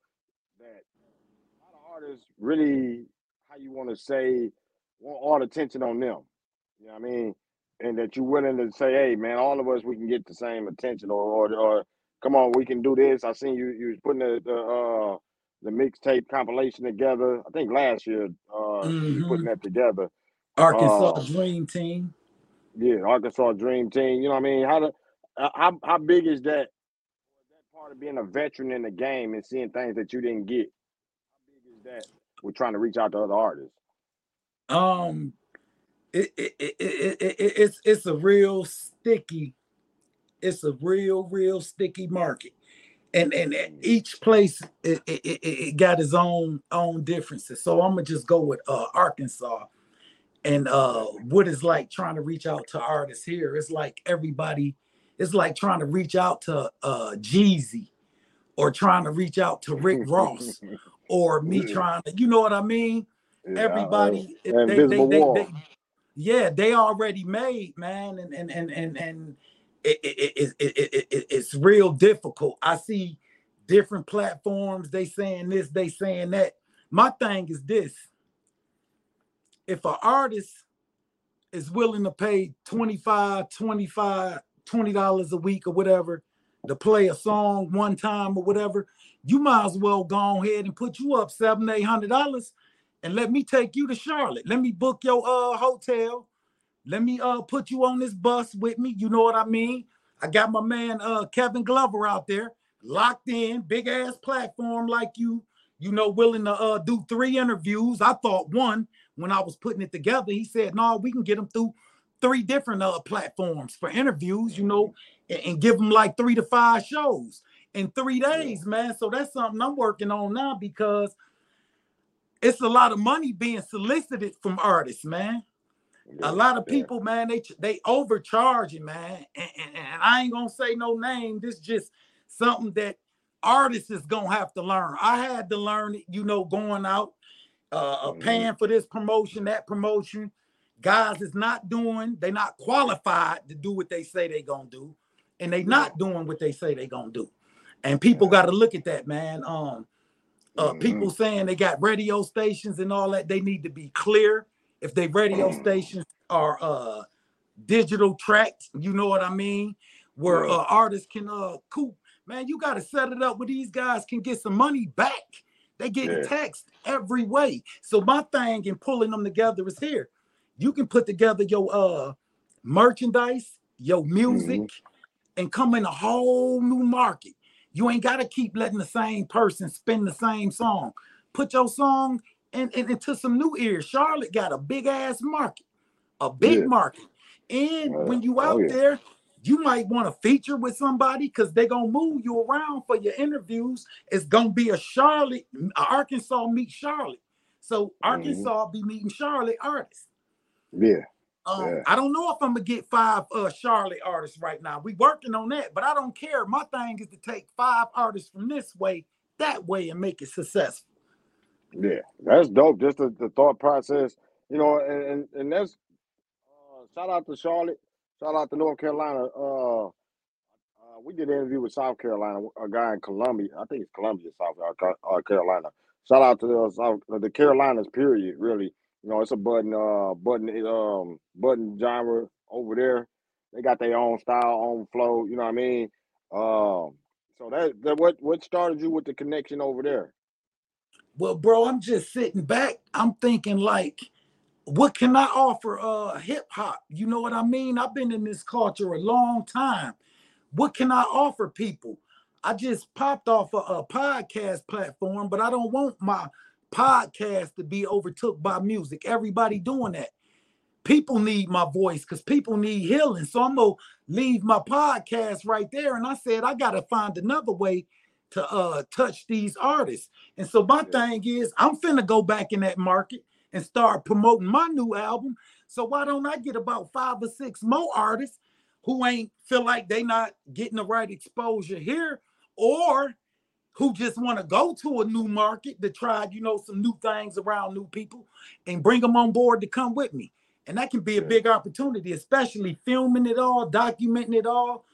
That a lot of artists really, how you want to say, want all the attention on them. You know what I mean? And that you're willing to say, hey, man, all of us, we can get the same attention or, or, or come on, we can do this. I seen you, you was putting the, the, uh, the mixtape compilation together. I think last year, uh, you putting that together. Arkansas Uh, Dream Team. Yeah, Arkansas Dream Team. You know what I mean? How the, uh, how how big is that? That part of being a veteran in the game and seeing things that you didn't get. How big is that? We're trying to reach out to other artists. Um, it, it, it, it, it, it- it's it's a real sticky, it's a real real sticky market, and and each place it, it, it, it got its own own differences. So I'm gonna just go with uh Arkansas, and uh what it's like trying to reach out to artists here. It's like everybody, it's like trying to reach out to uh Jeezy, or trying to reach out to Rick Ross, or me Yeah. trying to, you know what I mean? Yeah, everybody uh, they, they, they, they- yeah they already made man and and and and, and it, it, it, it, it, it, it's real difficult i see different platforms. They saying this, they saying that. My thing is this. If an artist is willing to pay 25, 25, 20 dollars a week or whatever to play a song one time or whatever, you might as well go ahead and put you up seven, eight hundred dollars and let me take you to Charlotte. Let me book your uh hotel. Let me uh put you on this bus with me. You know what I mean? I got my man uh Kevin Glover out there locked in, big ass platform like you, you know, willing to uh do three interviews. I thought one when I was putting it together. He said, "No, we can get them through three different uh platforms for interviews, you know, and, and give them like three to five shows in three days, man. So that's something I'm working on now because it's a lot of money being solicited from artists, man. A lot of people, man, they they overcharging, man. And, and, and, I ain't gonna say no name. This just something that artists is gonna have to learn. I had to learn it, you know, going out, uh, mm-hmm. paying for this promotion, that promotion. Guys is not doing, they're not qualified to do what they say they gonna do, and they not doing what they say they gonna do. And people got to look at that, man. Um, uh, mm-hmm. people saying they got radio stations and all that, they need to be clear. If they radio mm. stations are uh digital tracked, you know what I mean, where uh, artists can uh coop. Man, you got to set it up where these guys can get some money back. They get yeah. text every way. So my thing in pulling them together is here. You can put together your uh merchandise, your music, mm-hmm. and come in a whole new market. You ain't got to keep letting the same person spin the same song. Put your song in, in, into some new ears. Charlotte got a big ass market, a big yeah. market. And when you out oh, yeah. there, you might want to feature with somebody because they're gonna move you around for your interviews. It's gonna be a Charlotte, Arkansas meet Charlotte. So mm-hmm. Arkansas mm-hmm. be meeting Charlotte artists. Yeah. Um, yeah. I don't know if I'm gonna get five uh, Charlotte artists right now. We working on that, but I don't care. My thing is to take five artists from this way, that way, and make it successful. Yeah, that's dope. Just the, the thought process, you know, and and, and that's uh, shout out to Charlotte, shout out to North Carolina. Uh, uh, we did an interview with South Carolina, a guy in Columbia. I think it's Columbia, South uh, Carolina. Shout out to the South, the Carolinas. Period. Really, you know, it's a button, uh, button, um, button genre over there. They got their own style, own flow. You know what I mean? Um, so that, that what what started you with the connection over there? Well, bro, I'm just sitting back. I'm thinking like, what can I offer uh hip hop? You know what I mean? I've been in this culture a long time. What can I offer people? I just popped off a, a podcast platform, but I don't want my podcast to be overtook by music. Everybody doing that. People need my voice because people need healing. So I'm gonna leave my podcast right there. And I said I gotta find another way to uh touch these artists. And so my yeah. thing is I'm finna go back in that market and start promoting my new album. So why don't I get about five or six more artists who ain't feel like they not getting the right exposure here or who just want to go to a new market to try, you know, some new things around new people and bring them on board to come with me. And that can be a big opportunity, especially filming it all, documenting it all.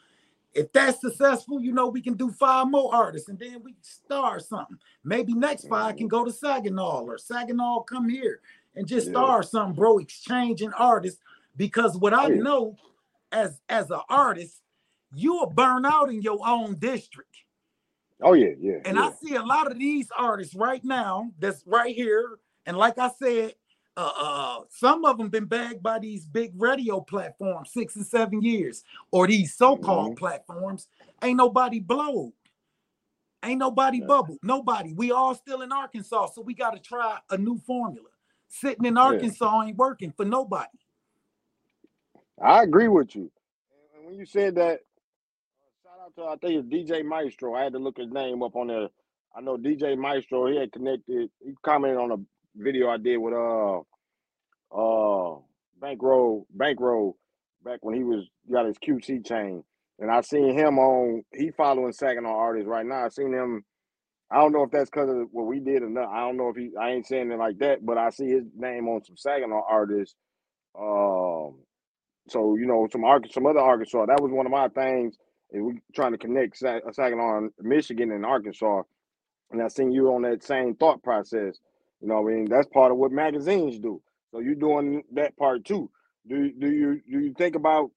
If that's successful, you know, we can do five more artists and then we star something. Maybe next five mm-hmm. can go to Saginaw or Saginaw come here and just star something, bro, exchanging artists. Because what I know as as an artist, you'll burn out in your own district Oh yeah, yeah. And yeah. I see a lot of these artists right now that's right here. And like I said, uh, uh, some of them been bagged by these big radio platforms six and seven years, or these so-called mm-hmm. platforms. Ain't nobody blowed. Ain't nobody yeah. bubbled. Nobody. We all still in Arkansas, so we got to try a new formula. Sitting in Arkansas yeah. ain't working for nobody. I agree with you. And when you said that to I think it's DJ Maestro. I had to look his name up on there. I know DJ Maestro. He had connected. He commented on a video I did with uh uh Bankroll Bankroll back when he was got his QC chain, and I seen him on. He following Saginaw artists right now. I seen him. I don't know if that's because of what we did or not. I don't know if he. I ain't saying it like that, but I see his name on some Saginaw artists. Um, so you know some some other Arkansas. That was one of my things and we trying to connect Sag- Saginaw, Michigan, and Arkansas. And I seen you on that same thought process. You know, I mean, that's part of what magazines do. So you're doing that part too. Do do you do you think about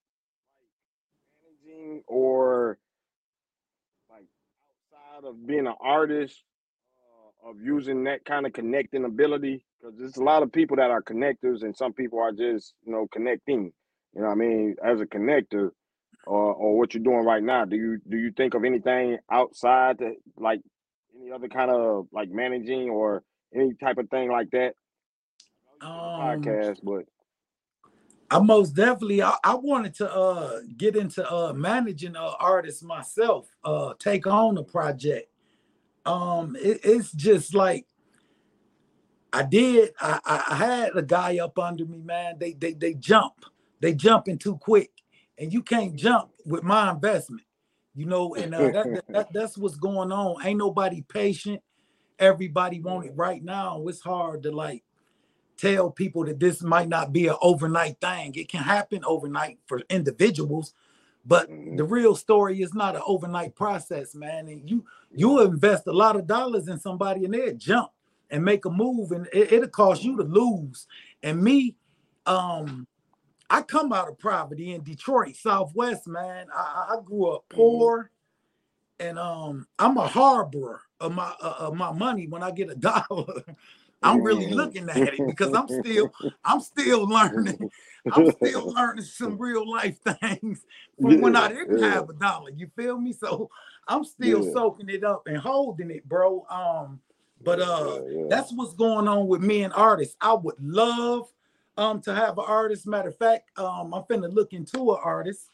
managing or like outside of being an artist uh, of using that kind of connecting ability? Because there's a lot of people that are connectors, and some people are just you know connecting. You know, I mean, as a connector, or or what you're doing right now. Do you do you think of anything outside that like any other kind of like managing or any type of thing like that? Um, Podcast, but I most definitely I, I wanted to uh get into uh managing uh artists myself, uh take on a project. Um it- it's just like I did I, I I had a guy up under me, man. They they they jump, they jumping too quick, and you can't jump with my investment, you know, and uh that, that, that that's what's going on. Ain't nobody patient, everybody want it right now. It's hard to like tell people that this might not be an overnight thing. It can happen overnight for individuals, but the real story is not an overnight process, man. And you you invest a lot of dollars in somebody and they'll jump and make a move, and it, it'll cost you to lose. And me, um, I come out of poverty in Detroit, Southwest, man. I, I grew up poor, and um, I'm a harborer of my uh, of my money when I get a dollar. I'm really looking at it because I'm still I'm still learning. I'm still learning some real life things from when I didn't have a dollar. You feel me? So I'm still Yeah. soaking it up and holding it, bro. Um, but uh, Yeah, yeah. that's what's going on with me and artists. I would love um to have an artist. Matter of fact, um, I'm finna look into an artist.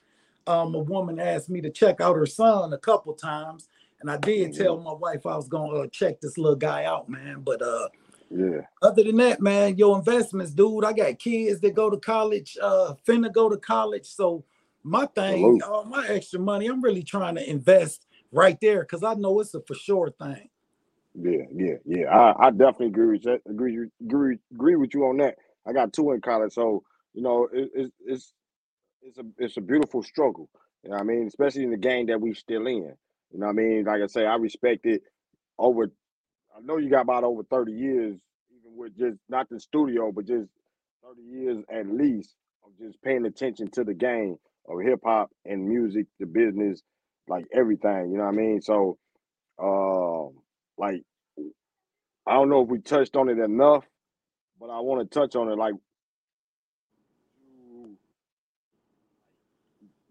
Um, a woman asked me to check out her son a couple times, and I did Mhm. tell my wife I was gonna uh, check this little guy out, man. But uh, yeah. other than that, man, your investments, dude. I got kids that go to college, uh, finna go to college. So my thing, all my extra money, I'm really trying to invest right there because I know it's a for sure thing. Yeah, yeah, yeah. I, I definitely agree with that. Agree, agree, agree with you on that. I got two in college, so you know it, it's it's it's a it's a beautiful struggle. You know I mean? Especially in the game that we still in. You know I mean? Like I say, I respect it over. I know you got about over thirty years, even with just not the studio, but just thirty years at least of just paying attention to the game of hip hop and music, the business, like everything. You know what I mean? So, um, like I don't know if we touched on it enough, but I want to touch on it. Like,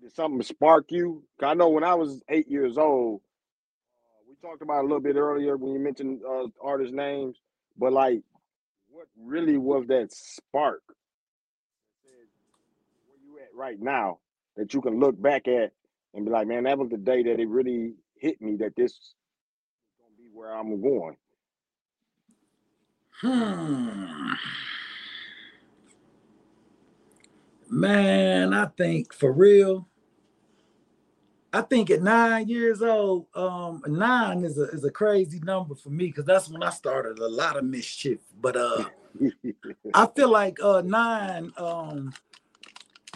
did something spark you? I know when I was eight years old, uh, we talked about a little bit earlier when you mentioned uh, artist names, but like, what really was that spark? Where you at right now that you can look back at and be like, man, that was the day that it really hit me that this is gonna be where I'm going. Hmm. Man, I think for real. I think at nine years old, um, nine is a is a crazy number for me because that's when I started a lot of mischief. But uh, I feel like uh nine um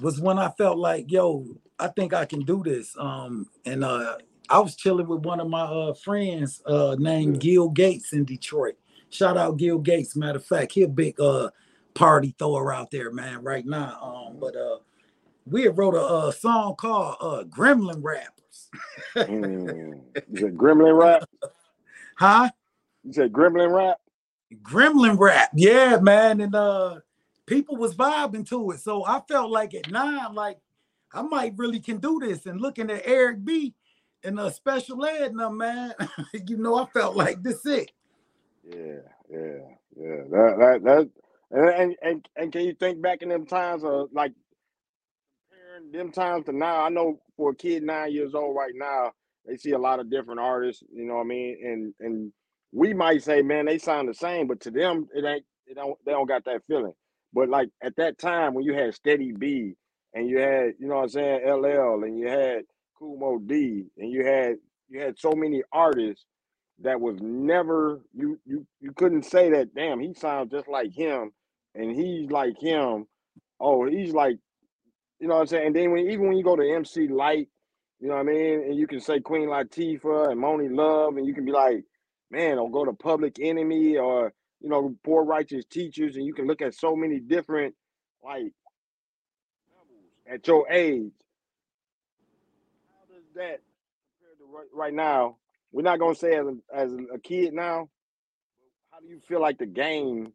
was when I felt like, yo, I think I can do this. Um, and uh, I was chilling with one of my uh friends uh named Gil Gates in Detroit. Shout out Gil Gates. Matter of fact, he a big uh party thrower out there, man, right now. Um, but uh we had wrote a, uh song called uh Gremlin Rappers. Mm. You said Gremlin rap? Huh? You said Gremlin rap? Gremlin rap. Yeah, man. And uh people was vibing to it. So I felt like at nine, like I might really can do this. And looking at Eric B and a special ed now, man, you know, I felt like this it. Yeah, yeah, yeah. That that that and and and, can you think back in them times of like comparing them times to now? I know for a kid nine years old right now, they see a lot of different artists, you know what I mean? And and we might say, man, they sound the same, but to them, it ain't it don't they don't got that feeling. But like at that time when you had Steady B and you had, you know what I'm saying, LL and you had Kool Moe Dee and you had you had so many artists that was never you you you couldn't say that damn he sounds just like him and he's like him oh he's like you know what I'm saying and then when even when you go to MC Lyte You know what I mean? And you can say Queen Latifah and Monie Love, and you can be like, man, or go to Public Enemy or you know, poor righteous teachers, and you can look at so many different like levels at your age. How does that compare to right, right now? We're not gonna say as a, as a kid now. How do you feel like the game,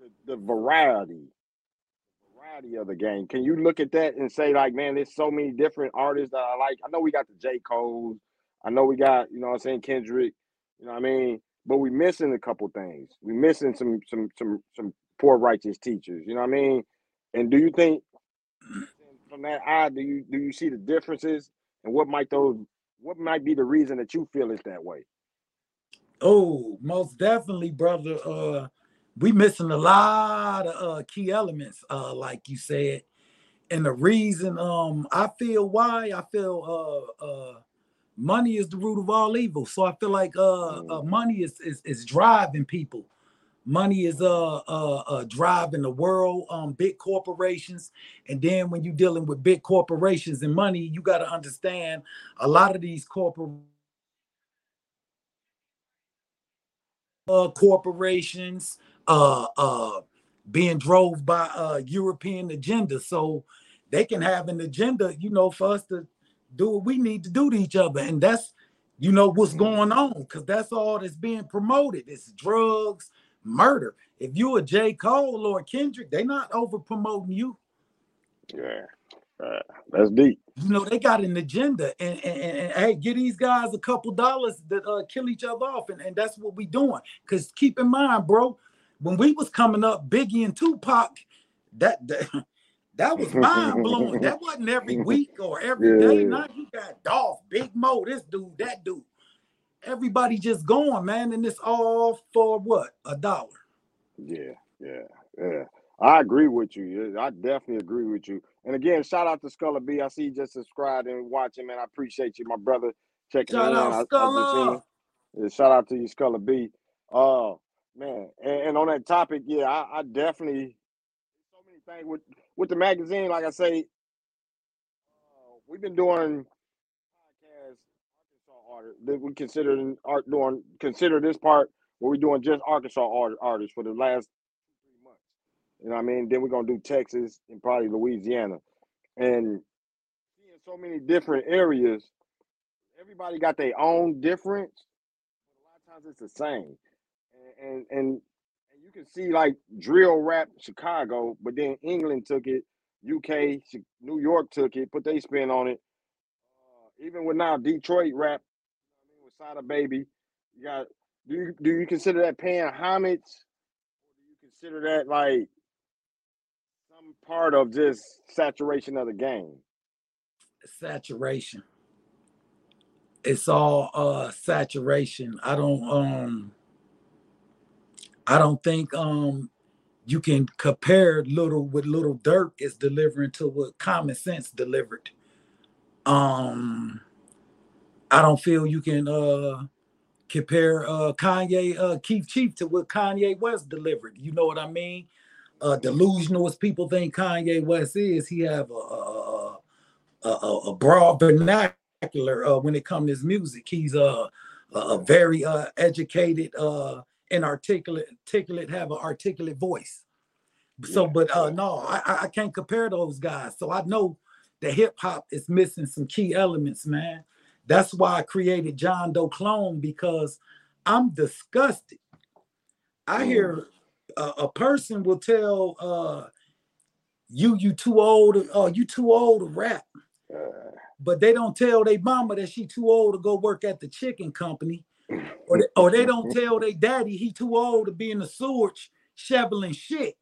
the, the variety, variety of the game? Can you look at that and say like, man, there's so many different artists that I like. I know we got the J. Cole. I know we got, you know, I'm saying Kendrick. You know what I mean? But we missing a couple things. We missing some some some some poor righteous teachers. You know what I mean? And do you think from that eye, do you do you see the differences and what might those what might be the reason that you feel it's that way? Oh, most definitely, brother. Uh we missing a lot of uh key elements, uh, like you said. And the reason um I feel why I feel uh uh money is the root of all evil. So I feel like uh, uh mm. money is, is is driving people. Money is uh, uh, uh driving the world, um, big corporations, and then when you're dealing with big corporations and money, you got to understand a lot of these corporate uh, corporations uh, uh, being drove by uh, European agenda, so they can have an agenda, you know, for us to do what we need to do to each other. And that's, you know, what's going on because that's all that's being promoted. It's drugs, murder. If you a J. Cole or Kendrick, they not over promoting you. Yeah. Uh, that's deep. You know, they got an agenda and, and, and, and hey, give these guys a couple dollars that uh, kill each other off. And, and that's what we doing. Cause keep in mind, bro, when we was coming up, Biggie and Tupac, that, that that was mind blowing. that wasn't every week or every yeah. day. Now you got Dolph, Big Mo, this dude, that dude. Everybody just going, man, and it's all for what? A dollar. Yeah, yeah, yeah. I agree with you. I definitely agree with you. And again, shout out to Sculler B. I see you just subscribed and watching, man. I appreciate you, my brother. Checking shout in. Out, Sculler. Yeah, shout out to you, Sculler B. Uh man, and, and on that topic, yeah, I, I definitely so many things with with the magazine, like I say, uh, we've been doing that we consider art doing consider this part where we're doing just Arkansas art, artists for the last three months. You know what I mean? Then we're gonna do Texas and probably Louisiana, and seeing so many different areas. Everybody got their own difference, a lot of times it's the same. And and, and you can see like drill rap Chicago, but then England took it, UK, New York took it, put their spin on it. Uh, even with now Detroit rap, Sada Baby, you got. Do you do you consider that paying homage, or do you consider that like some part of just saturation of the game? Saturation. It's all uh saturation. I don't um I don't think um you can compare little with Lil Durk is delivering to what common sense delivered. Um I don't feel you can uh compare uh Kanye uh Keith Chief to what Kanye West delivered. You know what I mean? Uh delusional as people think Kanye West is, he have a a, a, a broad vernacular uh, when it comes to his music. He's uh, a, a very uh educated uh and articulate, articulate have an articulate voice. So, but uh no, I, I can't compare those guys. So I know the hip hop is missing some key elements, man. That's why I created John Doe Clone because I'm disgusted. I mm. hear a, a person will tell uh you you too old, oh you too old to rap. Uh. But they don't tell their mama that she too old to go work at the chicken company or they, or they don't tell their daddy he too old to be in the sewage shoveling shit.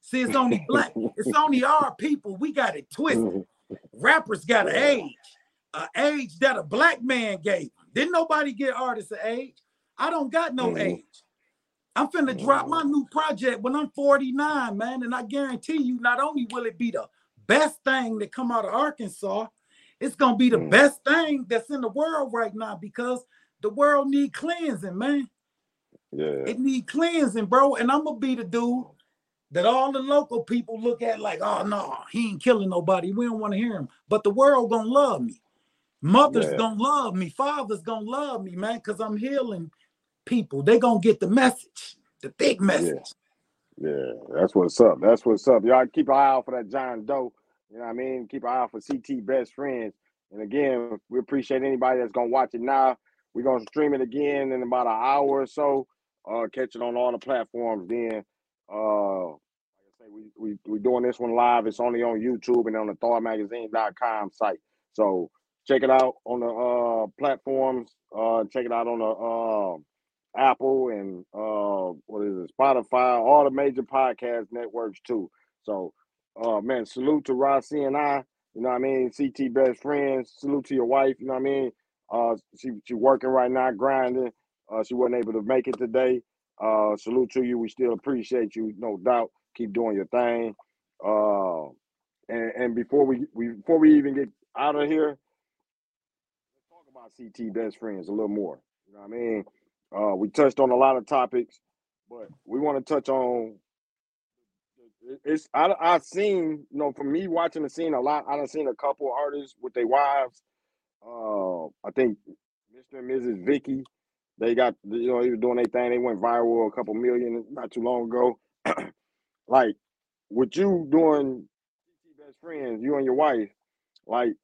See, it's only black, it's only our people. We got it twisted. Rappers got to age, an age that a black man gave. Didn't nobody get artists an age? I don't got no mm-hmm. age. I'm finna drop my new project when I'm 49, man. And I guarantee you, not only will it be the best thing that come out of Arkansas, it's gonna be the mm. best thing that's in the world right now because the world need cleansing, man. Yeah. It need cleansing, bro. And I'm gonna be the dude that all the local people look at like, oh no, he ain't killing nobody. We don't want to hear him. But the world gonna love me. Mothers Yeah. gonna love me. Fathers gonna love me, man, because I'm healing people. They gonna get the message, the thick message. Yeah, that's what's up. That's what's up. Y'all keep an eye out for that John Doe. You know what I mean? Keep an eye out for CT Best Friends. And again, we appreciate anybody that's gonna watch it now. We're gonna stream it again in about an hour or so. Uh, catch it on all the platforms. Then, uh, like I say, we we we doing this one live. It's only on YouTube and on the ThawedMagazine.com site. So check it out on the uh platforms. Uh, check it out on the uh, Apple and uh what is it, Spotify, all the major podcast networks too. So uh man, salute to Rossi and I, you know what I mean, CT best friends, salute to your wife, you know what I mean? Uh she she working right now, grinding. Uh she wasn't able to make it today. Uh salute to you. We still appreciate you, no doubt. Keep doing your thing. Uh and, and before we, we before we even get out of here, CT best friends a little more. You know what I mean? Uh, we touched on a lot of topics, but we want to touch on. It's I I seen you know from me watching the scene a lot. I done seen a couple artists with their wives. Uh, I think Mr. and Mrs. Vicky, they got you know they were doing their thing. They went viral a couple million not too long ago. like with you doing best friends, you and your wife, like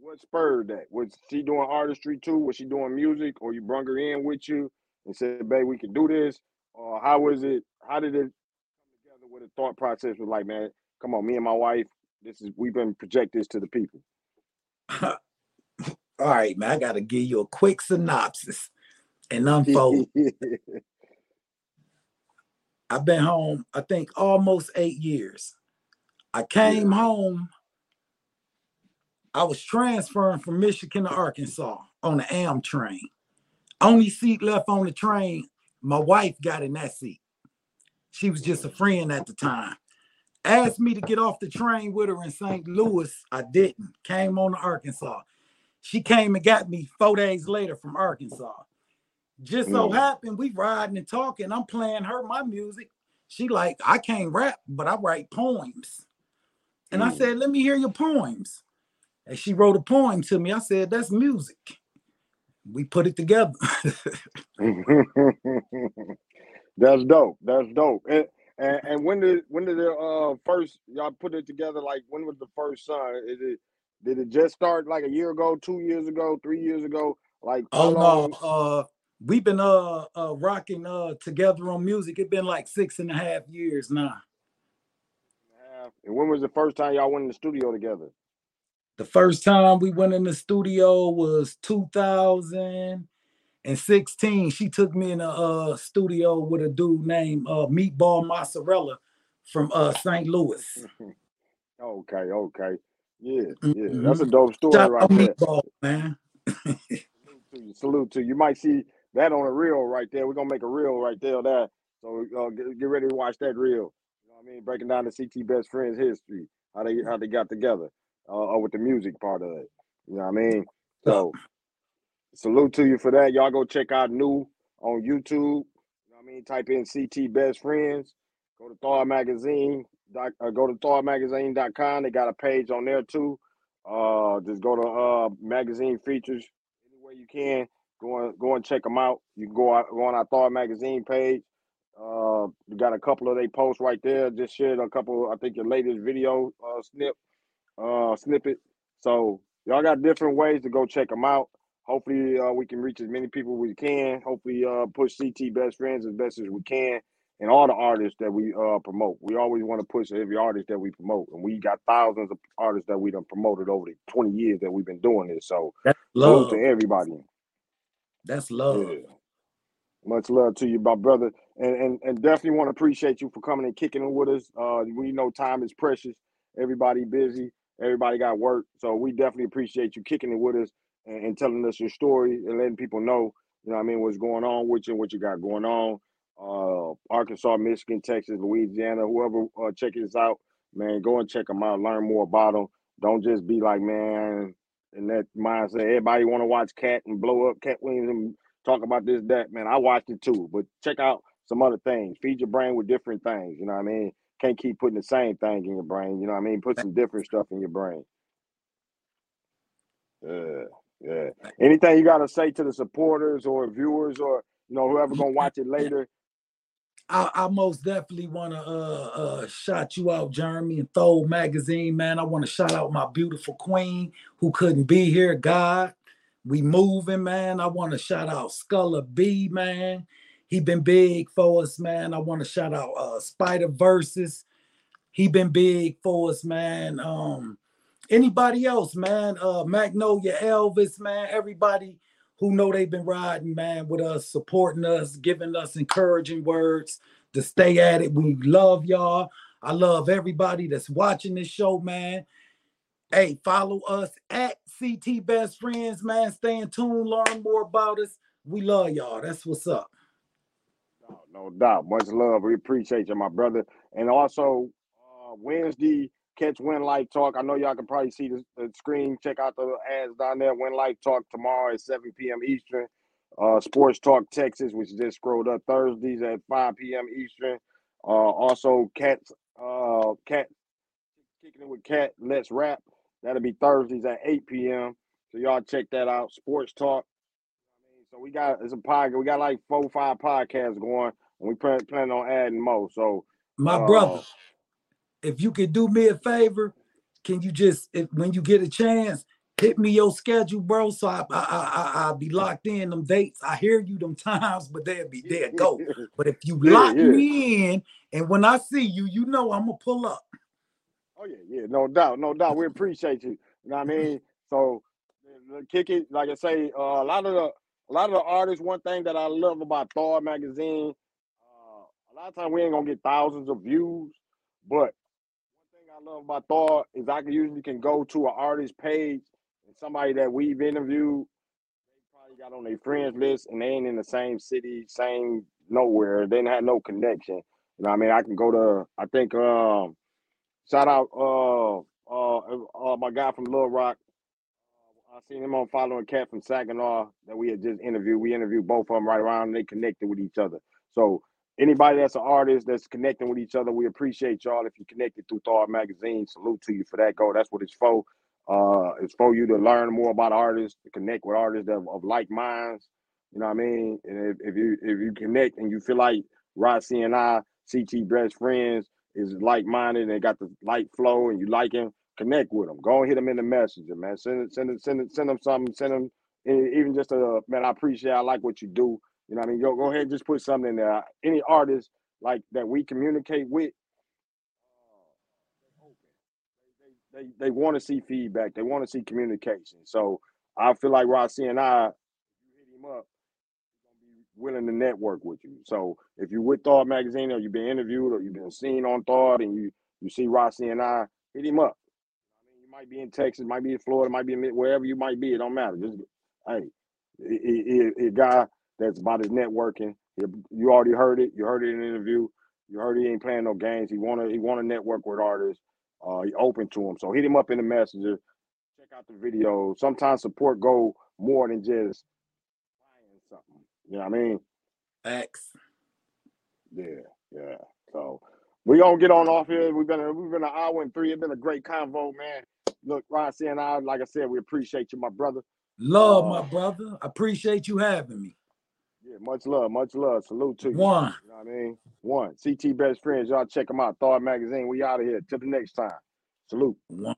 what spurred that? Was she doing artistry too? Was she doing music, or you brung her in with you and said, "Babe, we can do this"? Or how was it? How did it come together? What the thought process was like, man. Come on, me and my wife. This is we've been project this to the people. All right, man. I gotta give you a quick synopsis and unfold. I've been home, I think almost eight years. I came home. I was transferring from Michigan to Arkansas on the Am train. Only seat left on the train, my wife got in that seat. She was just a friend at the time. Asked me to get off the train with her in St. Louis. I didn't. Came on to Arkansas. She came and got me four days later from Arkansas. Just so Mm. happened we riding and talking. I'm playing her my music. She like, I can't rap, but I write poems. And I Mm. said, let me hear your poems. And she wrote a poem to me. I said, that's music. We put it together. That's dope. That's dope. And, and and when did when did the uh first y'all put it together? Like when was the first song? Is it did it just start like a year ago, two years ago, three years ago? Like oh long? no, uh we've been uh uh rocking uh together on music. It's been like six and a half years now. And when was the first time y'all went in the studio together? The first time we went in the studio was 2016. She took me in a uh, studio with a dude named uh, Meatball Mozzarella from uh, St. Louis. Okay, okay. Yeah, yeah. That's a dope story Shout right there. Meatball, man. Salute to you. Salute to you. You might see that on a reel right there. We're gonna make a reel right there. that. So uh, get, get ready to watch that reel. You know what I mean? Breaking down the CT best friends history, how they how they got together, uh, uh, with the music part of it. You know what I mean? So salute to you for that. Y'all go check out new on YouTube. You know what I mean? Type in CT best friends. Go to Thawed Magazine. Doc, uh, go to ThawedMagazine.com. They got a page on there too. Uh, just go to uh magazine features any way you can. Go and go and check them out. You can go out go on our Thawed Magazine page. Uh, we got a couple of they posts right there. Just shared a couple. I think your latest video uh snip uh snippet. So y'all got different ways to go check them out. Hopefully, uh, we can reach as many people we can. Hopefully, uh, push CT best friends as best as we can, and all the artists that we uh promote. We always want to push every artist that we promote, and we got thousands of artists that we done promoted over the twenty years that we've been doing this. So That's love. to everybody. That's love. Yeah. Much love to you, my brother, and and, and definitely want to appreciate you for coming and kicking it with us. Uh, we know time is precious. Everybody busy. Everybody got work, so we definitely appreciate you kicking it with us and, and telling us your story and letting people know, you know, what I mean, what's going on with you, and what you got going on. Uh, Arkansas, Michigan, Texas, Louisiana, whoever uh, check this out, man, go and check them out. Learn more about them. Don't just be like, man, and that mindset. Everybody want to watch Katt and blow up Katt Williams and talk about this, that. Man, I watched it too, but check out some other things. Feed your brain with different things. You know what I mean? Can't keep putting the same thing in your brain. You know what I mean? Put some different stuff in your brain. Yeah, yeah. Anything you got to say to the supporters or viewers or you know whoever gonna watch it later? I, I most definitely want to uh, uh, shout you out, Jeremy, and Thawed Magazine, man. I want to shout out my beautiful queen who couldn't be here, God. We moving, man. I want to shout out Sculler B, man. He been big for us, man. I want to shout out uh, Spider Versus. He been big for us, man. Um, anybody else, man? Uh, Magnolia Elvis, man. Everybody who know they've been riding, man, with us, supporting us, giving us encouraging words to stay at it. We love y'all. I love everybody that's watching this show, man. Hey, follow us at CT Best Friends, man. Stay in tune, learn more about us. We love y'all. That's what's up. No, no doubt. Much love. We appreciate you, my brother. And also, uh, Wednesday, catch Win Life Talk. I know y'all can probably see the, the, screen. Check out the ads down there. Win Life Talk tomorrow at 7 p.m. Eastern. Uh, Sports Talk Texas, which just scrolled up Thursdays at 5 p.m. Eastern. Uh, also, Cats, uh, Katt, kicking it with Katt. Let's rap. That'll be Thursdays at 8 p.m. So y'all check that out. Sports Talk. So we got it's a podcast. We got like four, five podcasts going, and we plan, plan on adding more. So my uh, brother, if you could do me a favor, can you just if, when you get a chance, hit me your schedule, bro. So I I I I'll be locked in them dates. I hear you them times, but they'll be there. Go. But if you yeah, lock yeah. me in, and when I see you, you know I'm gonna pull up. Oh yeah, yeah, no doubt, no doubt. We appreciate you. You know what I mean? So kick it, like I say, uh, a lot of the a lot of the artists. One thing that I love about Thawed magazine, uh, a lot of times we ain't gonna get thousands of views, but one thing I love about Thawed is I can usually can go to an artist page and somebody that we've interviewed, they probably got on their friends list and they ain't in the same city, same nowhere. They didn't have no connection. You know, I mean, I can go to I think um shout out uh uh, uh my guy from Little Rock. I seen him on following cat from Saginaw that we had just interviewed. We interviewed both of them right around and they connected with each other. So anybody that's an artist that's connecting with each other, we appreciate y'all. If you connected through Thawed Magazine, salute to you for that. Go. That's what it's for. Uh, it's for you to learn more about artists, to connect with artists of, of like minds. You know what I mean? And if, if, you if you connect and you feel like Rossi and I, CT best friends, is like minded and they got the light flow and you like him, connect with them. Go and hit them in the messenger, man. Send it, send it, send it, send them something. Send them even just a man. I appreciate. I like what you do. You know what I mean? Go go ahead, just put something in there. Any artist like that we communicate with, uh, they, they, they want to see feedback. They want to see communication. So I feel like Rossi and I, you hit him up, willing to network with you. So if you're with Thawed Magazine or you've been interviewed or you've been seen on Thawed and you you see Rossi and I, hit him up. I mean, you might be in Texas, might be in Florida, might be in wherever you might be. It don't matter. Just hey, it, it, it guy that's about his networking. You already heard it. You heard it in an interview. You heard he ain't playing no games. He wanna he wanna network with artists. Uh, he open to them. So hit him up in the messenger. Check out the video. Sometimes support go more than just buying something. You know what I mean? X. Yeah, yeah. So we gonna get on off here. We've been we've been an hour and three. It's been a great convo, man. Look, Rossi and I, like I said, we appreciate you, my brother. Love, uh, my brother. Appreciate you having me. Yeah, much love, much love. Salute to you. One. You know what I mean? One. CT Best Friends. Y'all check them out. Thawed Magazine. We out of here. Till the next time. Salute. One.